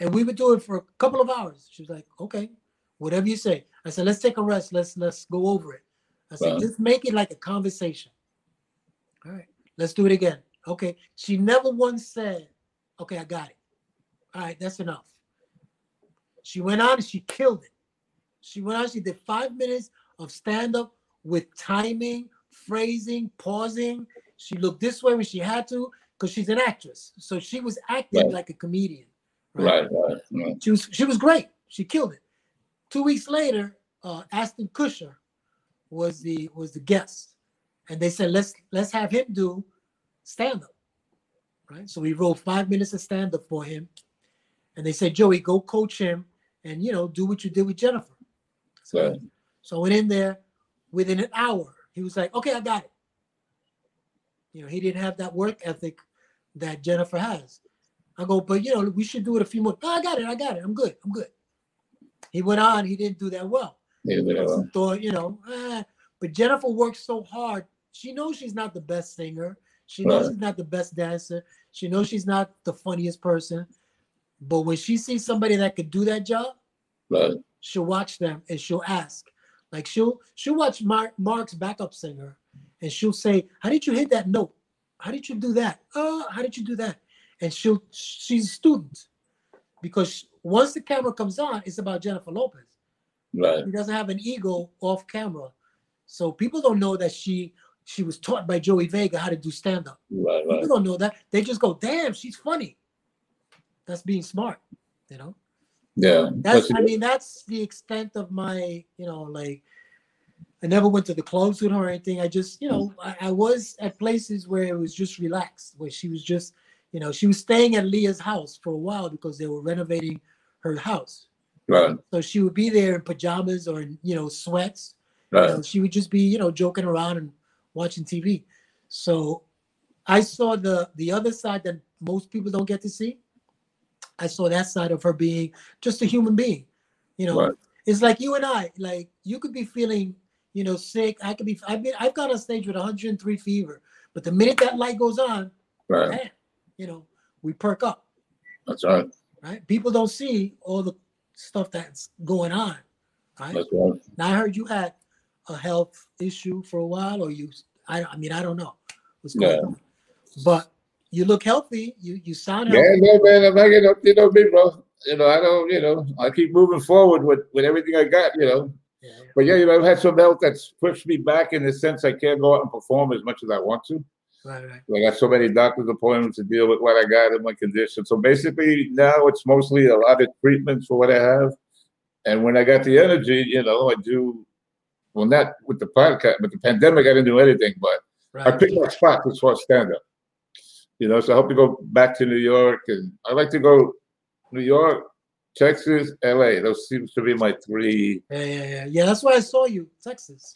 And we would do it for a couple of hours. She was like, okay, whatever you say. I said, let's take a rest. Let's let's go over it. I said, wow. let's make it like a conversation. All right, let's do it again. Okay. She never once said, okay, I got it. All right, that's enough. She went on and she killed it. She went on, she did five minutes of stand-up with timing, phrasing, pausing. She looked this way when she had to, because she's an actress. So she was acting right. like a comedian.
Right, right, right.
She was she was great. She killed it. Two weeks later, uh, Ashton Kutcher was the was the guest, and they said let's let's have him do stand up. Right. So we wrote five minutes of stand up for him, and they said Joey, go coach him, and you know do what you did with Jennifer. So, right. so I went in there within an hour. He was like, okay, I got it. You know, he didn't have that work ethic that Jennifer has. I go, but you know, we should do it a few more. I got it. I got it. I'm good. I'm good. He went on. He didn't do that well.
Yeah.
Thought, you know, eh. but Jennifer works so hard. She knows she's not the best singer. She knows right. she's not the best dancer. She knows she's not the funniest person. But when she sees somebody that could do that job,
right.
she'll watch them and she'll ask. Like she'll she'll watch Marc, Marc's backup singer and she'll say, "How did you hit that note? How did you do that? Oh, how did you do that?" and she'll she's a student because once the camera comes on, it's about Jennifer Lopez.
Right.
She doesn't have an ego off camera, so people don't know that she she was taught by Joey Vega how to do stand up.
Right, right.
People don't know that. They just go, "Damn, she's funny." That's being smart, you know.
Yeah.
That's I mean that's the extent of my you know like. I never went to the clubs with her or anything. I just, you know, I, I was at places where it was just relaxed, where she was just you know, she was staying at Leah's house for a while because they were renovating her house.
Right.
So she would be there in pajamas or in, you know, sweats.
Right.
You know, she would just be, you know, joking around and watching TV. So I saw the the other side that most people don't get to see. I saw that side of her being just a human being, you know. Right. It's like you and I. Like you could be feeling, you know, sick. I could be. I've been. I've gone on stage with 103 fever, but the minute that light goes on,
Right.
man, you know, we perk up.
That's right.
Right? People don't see all the stuff that's going on. Right? Now I heard you had a health issue for a while, or you. I. I mean, I don't know what's going
Yeah.
on, but you look healthy. You you sound healthy.
Yeah, no, man. I'm not getting up. You know me, bro. You know, I don't. You know, I keep moving forward with with everything I got. You know,
Yeah.
but yeah, you know, I've had some health that's pushed me back in the sense I can't go out and perform as much as I want to.
Right. Right.
I got so many doctor's appointments to deal with what I got in my condition. So basically, now it's mostly a lot of treatments for what I have. And when I got the energy, you know, I do. Well, not with the podcast, but the pandemic, I didn't do anything. But I
Right.
picked my spot as far as stand up. You know, so I hope to go back to New York, and I like to go New York, Texas, LA. Those seems to be my three.
Yeah, yeah, yeah. Yeah, that's why I saw you, Texas.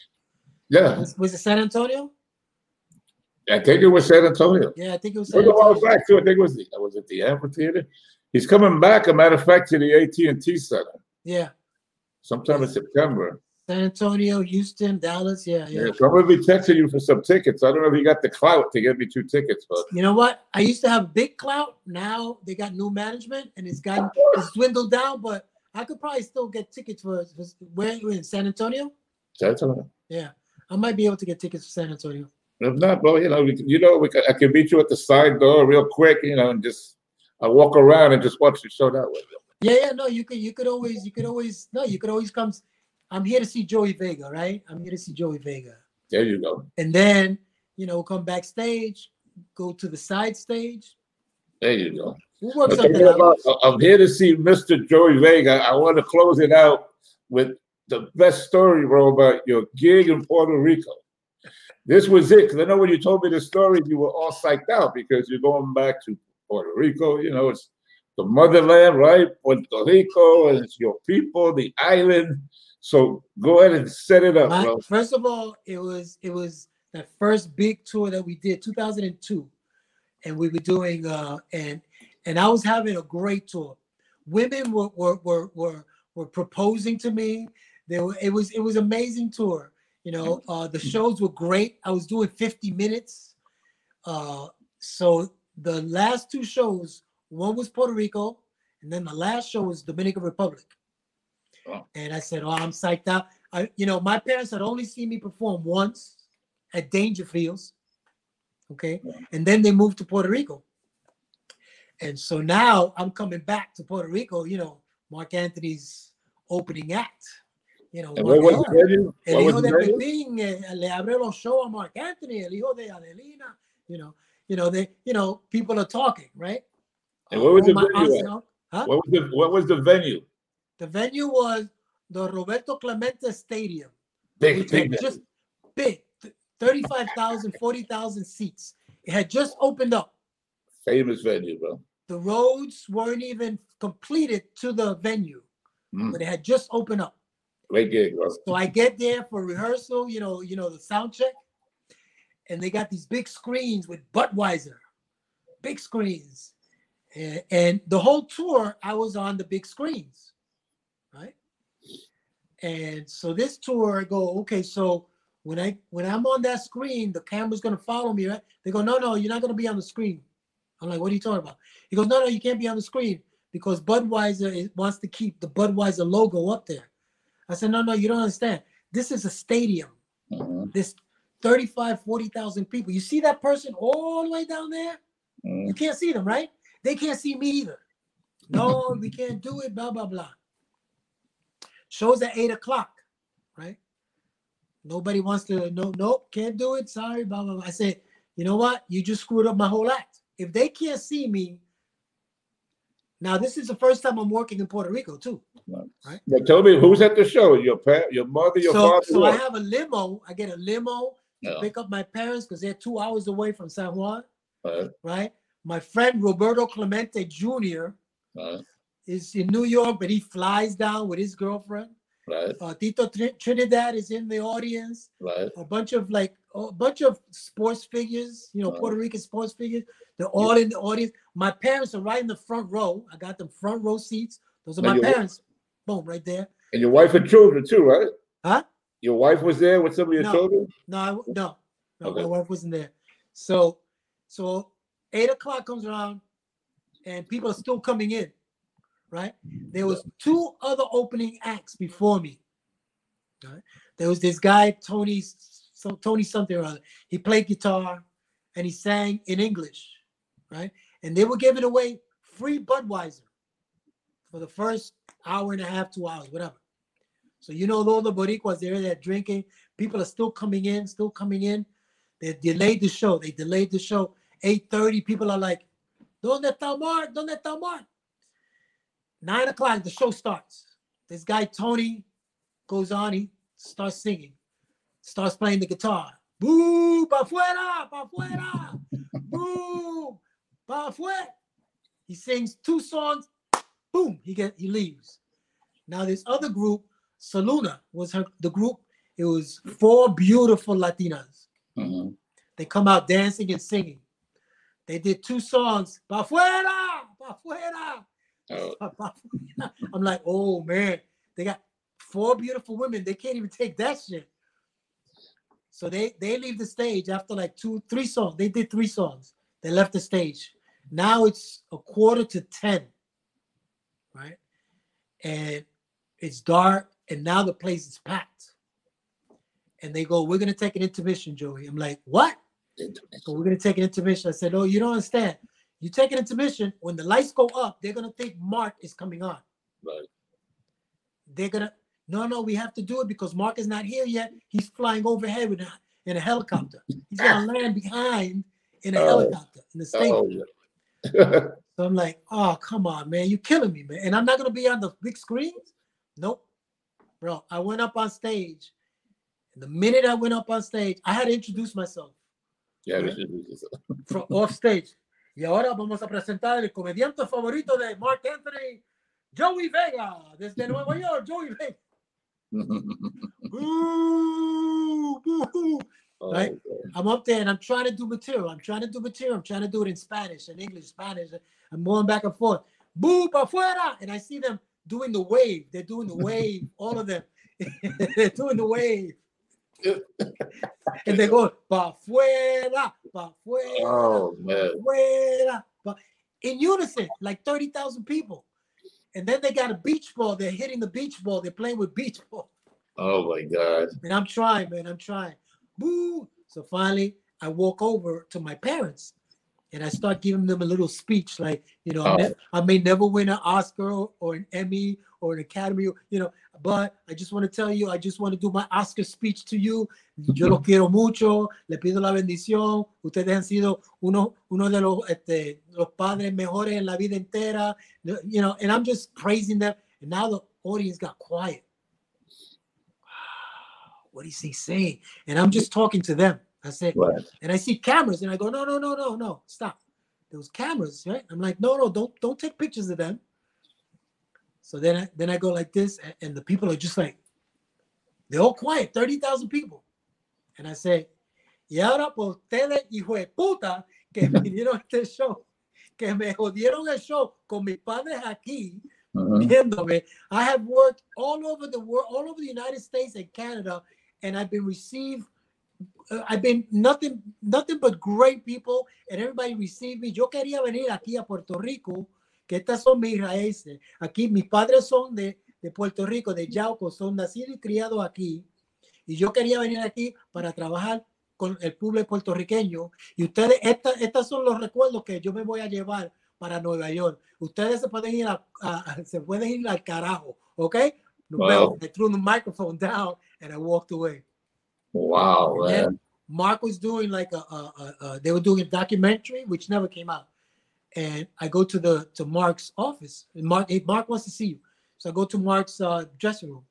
Yeah,
Was, was it San Antonio?
I think it was San Antonio.
Yeah, I think it was San
We're going
Antonio.
back to. I think it was the was it the amphitheater. He's coming back. A matter of fact, to the AT and T Center
Yeah,
sometime in September.
San Antonio, Houston, Dallas. Yeah, yeah.
Yeah, so I'm gonna be texting you for some tickets. I don't know if you got the clout to get me two tickets, but
You know what? I used to have big clout. Now they got new management, and it's gotten it's dwindled down. But I could probably still get tickets for, for where you in San Antonio.
San Antonio.
Yeah, I might be able to get tickets for San Antonio.
If not, bro, you know, we, can- you know, we I can meet you at the side door real quick, you know, and just I walk around and just watch the show that way.
Yeah, yeah. No, you could you could always you could always no you could always come. I'm here to see Joey Vega, right? I'm here to see Joey Vega.
There you go.
and then you know come backstage, go to the side stage.
There you go.
We'll work something out.
I'm here to see Mr. Joey Vega. I want to close it out with the best story, bro, about your gig in Puerto Rico. This was it. Because I know when you told me the story, you were all psyched out because you're going back to Puerto Rico. You know, it's the motherland, right? Puerto Rico, and it's your people, the island. So go ahead and set it up,
My- first of all, it was it was that first big tour that we did, 2002, and we were doing uh and and I was having a great tour. Women were were were were, were proposing to me. They were, it was it was amazing tour. You know, uh, the shows were great. I was doing 50 minutes. Uh, so the last two shows, one was Puerto Rico, and then the last show was Dominican Republic.
Oh.
And I said, "Oh, I'm psyched out." I, you know, my parents had only seen me perform once at Dangerfields, okay,
Yeah.
and then they moved to Puerto Rico. And so now I'm coming back to Puerto Rico. You know, Marc Anthony's opening act. You know,
what was the venue?
El hijo de
the?
Pepín eh, le abrió los shows a Marc Anthony, el hijo de Adelina. You know, you know, they, you know, people are talking, right?
And what was the
Omar
venue
huh?
What was the what was the venue?
The venue was the Roberto Clemente Stadium,
Big, big
just big, th- 35,000, 40,000 seats. It had just opened up.
famous venue, bro.
The roads weren't even completed to the venue,
Mm.
but it had just opened up.
Great gig.
So I get there for rehearsal, you know, you know, the sound check, and they got these big screens with Budweiser, big screens. And, and the whole tour, I was on the big screens, right? And so this tour, I go, okay, so when I when I'm on that screen, the camera's gonna follow me, right? They go, no, no, you're not gonna be on the screen. I'm like, what are you talking about? He goes, no, no, you can't be on the screen because Budweiser wants to keep the Budweiser logo up there. I said, no, no, you don't understand. This is a stadium.
Mhm,
This 35, 40,000 people. You see that person all the way down there?
mhm.
You can't see them, right? They can't see me either. No, we can't do it, blah, blah, blah. Shows at eight o'clock, right? Nobody wants to, no, nope, can't do it. Sorry, blah, blah, blah. I said, you know what? You just screwed up my whole act. If they can't see me, now this is the first time I'm working in Puerto Rico too. Right.
Now tell me who's at the show? Your pa- your mother, your
so,
father.
so I have a limo. I get a limo to
Yeah.
pick up my parents because they're two hours away from San Juan,
Uh,
right? My friend Roberto Clemente Jr. is in New York, but he flies down with his girlfriend.
right,
Uh, Tito Tr- Trinidad is in the audience.
right.
A bunch of like a bunch of sports figures, you know,
Wow.
Puerto Rican sports figures. They're all in the audience. My parents are right in the front row. I got them front row seats. Those are
Now
my parents. Boom, right there.
And your wife and children too, right?
Huh?
Your wife was there with some of your
No.
children?
No, I, no, no,
Okay.
my wife wasn't there. So, so eight o'clock comes around, and people are still coming in. Right? There was two other opening acts before me. Right? There was this guy Tony, so Tony something or other. He played guitar, and he sang in English. Right? And they were giving away free Budweiser for the first hour and a half, two hours, whatever. So you know, all the Boricuas there, they're drinking. People are still coming in, still coming in. They delayed the show. They delayed the show. 8:30. People are like, "Don't "Donde está Marc? ¿Dónde está Marc?" Nine o'clock, the show starts. This guy Tony goes on. He starts singing, starts playing the guitar. Boo, pa fuera, pa fuera. Boo, pa fuera. He sings two songs. Boom, he get he leaves. Now this other group, Saluna, was her the group. It was four beautiful Latinas.
Mhm.
They come out dancing and singing. They did two songs. Pa fuera, pa fuera.
Oh.
I'm like, oh man, they got four beautiful women. They can't even take that shit. So they they leave the stage after like two, three songs. They did three songs. They left the stage. Now it's a quarter to ten, right? And it's dark, and now the place is packed. And they go, "We're gonna take an intermission, Joey." I'm like, "What?" So we're gonna take an intermission. I said, "Oh, you don't understand. You take an intermission when the lights go up. They're gonna think Marc is coming on.
right.
They're gonna no, no. We have to do it because Marc is not here yet. He's flying overhead with in a helicopter. He's gonna land behind in a
Oh.
helicopter in the state.
Oh.
So I'm like, oh, come on, man. You're killing me, man. And I'm not going to be on the big screens? Nope. Bro, I went up on stage. And the minute I went up on stage, I had to introduce myself
yeah, this is-
from off stage. Y ahora vamos a presentar el comediante favorito de Marc Anthony, Joey Vega, desde Nueva York, Joey Vega. Boo, boo.
Oh,
Right.
okay.
I'm up there and I'm trying to do material. I'm trying to do material. I'm trying to do it in Spanish and English, Spanish. I'm going back and forth. Boo, pa fuera. And I see them doing the wave. They're doing the wave, all of them. They're doing the wave. and they go, pa fuera, pa fuera,
Oh man.
fuera. pa-" In unison, like 30,000 people. And then they got a beach ball. They're hitting the beach ball. They're playing with beach ball.
Oh my God.
And I'm trying, man. I'm trying. Boo. So finally, I walk over to my parents and I start giving them a little speech like, you know, I,
Oh.
ne- I may never win an Oscar or an Emmy or an Academy, you know, but I just want to tell you, I just want to do my Oscar speech to you. Yo los quiero mucho, le pido la bendición. Ustedes han sido uno, uno de los, este, los padres mejores en la vida entera, you know, and I'm just praising them. And now the audience got quiet what is he saying? And I'm just talking to them. I said,
Right.
and I see cameras, and I go, no, no, no, no, no, stop. Was cameras, right? I'm like, no, no, don't, don't take pictures of them. So then, I, then I go like this, and, and the people are just like, they're all quiet, thirty thousand people, and I say, y ahora por ustedes, hijo de puta, que vinieron a este show, que me jodieron el show con mis padres aquí,
uh-huh.
viéndome. I have worked all over the world, all over the United States and Canada, and I've been received. uh, I've been nothing, nothing but great people, and everybody received me. Yo quería venir aquí a Puerto Rico, que estas son mis raíces. Aquí mis padres son de, de Puerto Rico, de Yauco, son nacidos y criados aquí. Y yo quería venir aquí para trabajar con el público puertorriqueño. Y ustedes, estas estos son los recuerdos que yo me voy a llevar para Nueva York. Ustedes se pueden ir, a- se pueden ir al carajo, ¿ok? Nos
Wow.
I threw the microphone down and I walked away.
Wow, man.
Marc was doing like a, a, a, a- they were doing a documentary which never came out. And I go to the to Marc's office. And Marc, hey, Marc wants to see you. So I go to Marc's uh, dressing room,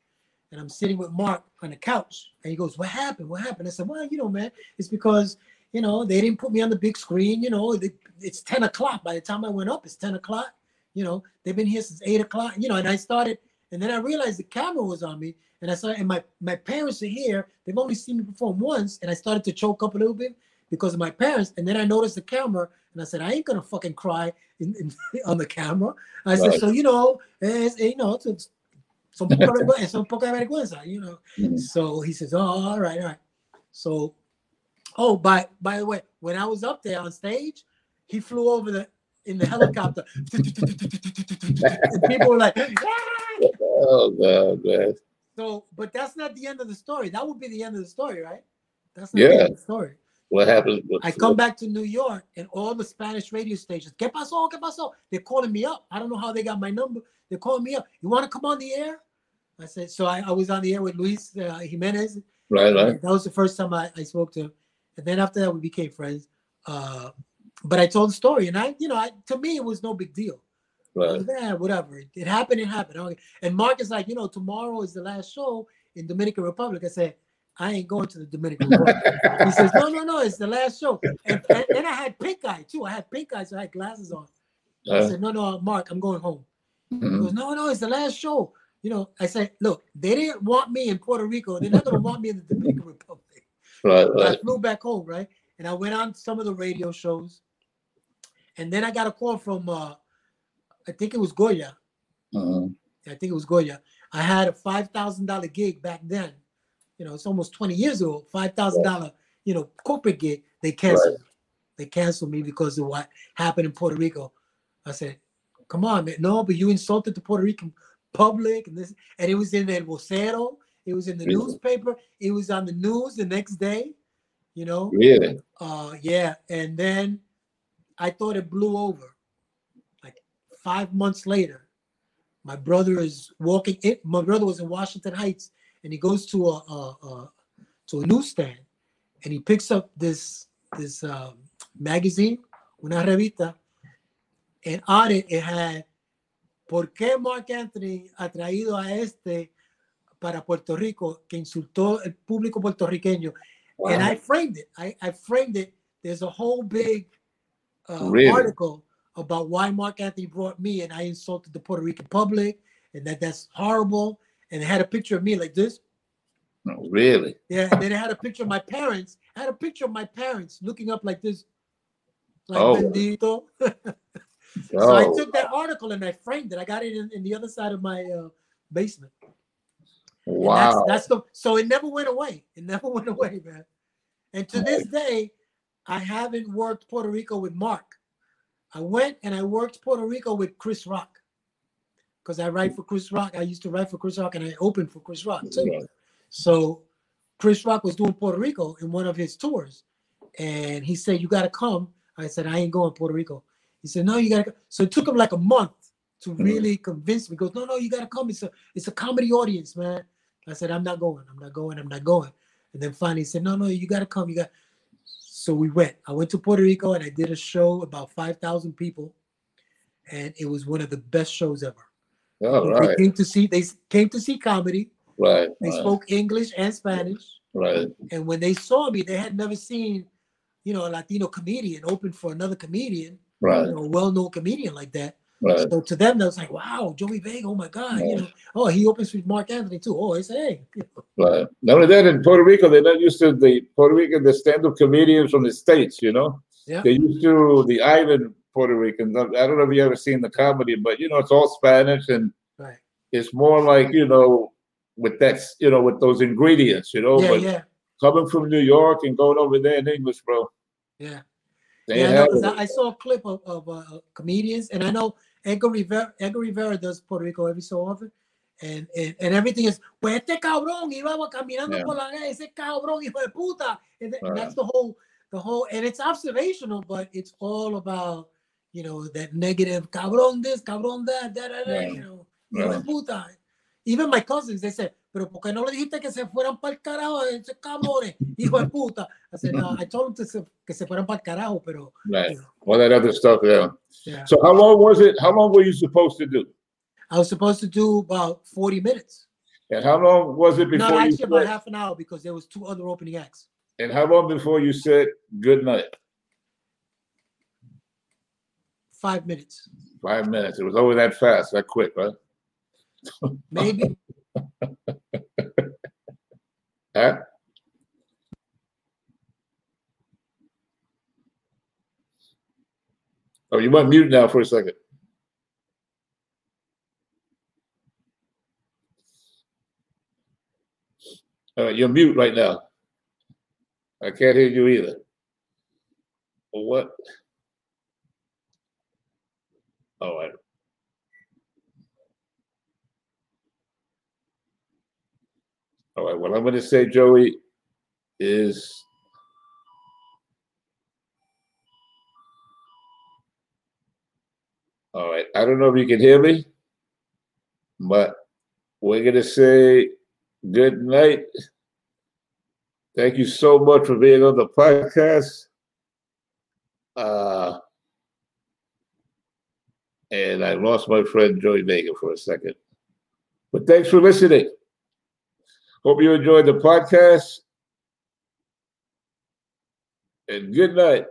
and I'm sitting with Marc on the couch. And he goes, "What happened? What happened?" I said, "Well, you know, man, it's because you know they didn't put me on the big screen. You know, it- it's 10 o'clock. By the time I went up, it's 10 o'clock. You know, they've been here since eight o'clock. You know, and I started, and then I realized the camera was on me, and I started, and my my parents are here. They've only seen me perform once, and I started to choke up a little bit because of my parents. And then I noticed the camera, and I said, I ain't gonna fucking cry in, in, on the camera. I said, so you know, it's, you know, it's, Son poca vergüenza, son poca vergüenza, you know. Mm-hmm. So he says, "Oh, all right, all right." So, oh, by by the way, when I was up there on stage, he flew over the in the helicopter, and people were like, ah! "Oh God, man!" So, but that's not the end of the story. That would be the end of the story, right? That's not yeah. the end of the story.
What happened?
I come back to New York and all the Spanish radio stations, ¿Qué pasó? ¿Qué pasó? They're calling me up. I don't know how they got my number. They're calling me up. You want to come on the air? I said, so I, I was on the air with Luis uh, Jimenez.
Right, right.
That was the first time I, I spoke to him. And then after that, we became friends. Uh, but I told the story, and I, you know, I, to me, it was no big deal. Right. yeah, whatever. It, it happened. It happened. And Marc is like, you know, tomorrow is the last show in Dominican Republic. I said, I ain't going to the Dominican Republic. he says, No, no, no, it's the last show. And, and, and, I had pink eye too. I had pink eye, so I had glasses on. Uh, I said, No, no, Marc, I'm going home. Mm-hmm. He goes, No, no, it's the last show. You know, I said, Look, they didn't want me in Puerto Rico. They're not going to want me in the Dominican Republic. Right, right. I flew back home, right? And I went on some of the radio shows. And then I got a call from, uh, I think it was Goya. Uh-huh. I think it was Goya. I had a $5,000 gig back then you know, it's almost 20 years ago, five thousand dollar, you know, corporate gig, they canceled. Right. They canceled me because of what happened in Puerto Rico. I said, "Come on, man, no, but you insulted the Puerto Rican public, and this, and it was in the vocero, it was in the really? newspaper, it was on the news the next day, you know.
Really?
Uh, yeah, and then I thought it blew over. Five months later, my brother is walking. In, my brother was in Washington Heights and he goes to a, a, a to a newsstand and he picks up this this um, magazine, una revista, and on it it had ¿Por qué Marc Anthony ha traído a este para Puerto Rico que insultó el público puertorriqueño? Wow. And I framed it. I, I framed it. There's a whole big uh, really? article about why Marc Anthony brought me and I insulted the Puerto Rican public and that that's horrible and it had a picture of me like this.
Oh, really?
Yeah, and then it had a picture of my parents. I had a picture of my parents looking up like this, like oh. bendito. so oh. I took that article and I framed it. I got it in, in the other side of my uh, basement.
Wow.
That's, that's, the so it never went away. It never went away, man. And to this day, I haven't worked Puerto Rico with Marc. I went and I worked Puerto Rico with Chris Rock because I write for Chris Rock. I used to write for Chris Rock and I opened for Chris Rock too. So Chris Rock was doing Puerto Rico in one of his tours, and he said, "You got to come." I said, "I ain't going to Puerto Rico." He said, "No, you got to." So it took him like a month to mm-hmm. really convince me. He goes, "No, no, you got to come. It's a it's a comedy audience, man." I said, "I'm not going. I'm not going. I'm not going." And then finally he said, "No, no, you got to come. You got." So we went. I went to Puerto Rico and I did a show about five thousand people, and it was one of the best shows ever.
Oh, right.
They came to see they came to see comedy.
Right.
They
right.
spoke English and Spanish.
Right.
And when they saw me, they had never seen, you know, a Latino comedian open for another comedian.
Right.
You know, a well-known comedian like that.
Right.
So to them, that was like, wow, Joey Vega, oh my God, right. you know, oh, he opens with Marc Anthony too. Oh, it's hey.
Right. Not only that, in Puerto Rico, they're not used to the Puerto Rican, the stand-up comedians from the States, you know?
Yeah.
They used to the island Puerto Ricans. I don't know if you ever seen the comedy, but you know, it's all Spanish and
right.
it's more like, you know, with that, you know, with those ingredients, you know.
Yeah, but yeah.
Coming from New York and going over there in English, bro.
Yeah. yeah, no, I, I, saw a clip of, of uh, comedians, and I know Edgar Rivera, Edgar Rivera does Puerto Rico every so often, and, and, and everything is, pues este cabrón iba caminando yeah. por la calle, ese cabrón hijo de puta, and, and that's the whole, the whole, and it's observational, but it's all about, you know, that negative cabrón this, cabrón that, da, da, da, yeah. you know, hijo de puta. Even my cousins, they said, pero ¿por qué no le dijiste que se fueran para el carajo esos cabrones, hijo de puta? I said, no, I told them to que se fueran para el carajo, pero...
Right. You know. All that other stuff, yeah. yeah. So how long was it? How long were you supposed to do?
I was supposed to do about 40 minutes.
And how long was it before
no,
actually
you about half an hour because there was two other opening acts.
And how long before you said good night?
Five minutes.
Five minutes. It was over that fast, that quick, right?
Maybe.
huh? Oh, you went mute now for a second. Right, you're mute right now. I can't hear you either. What? Oh, All right. All right, what I'm going to say, Joey, is all right. I don't know if you can hear me, but we're going to say good night. Thank you so much for being on the podcast. Uh, and I lost my friend Joey Vega for a second. But thanks for listening. Hope you enjoyed the podcast. And good night.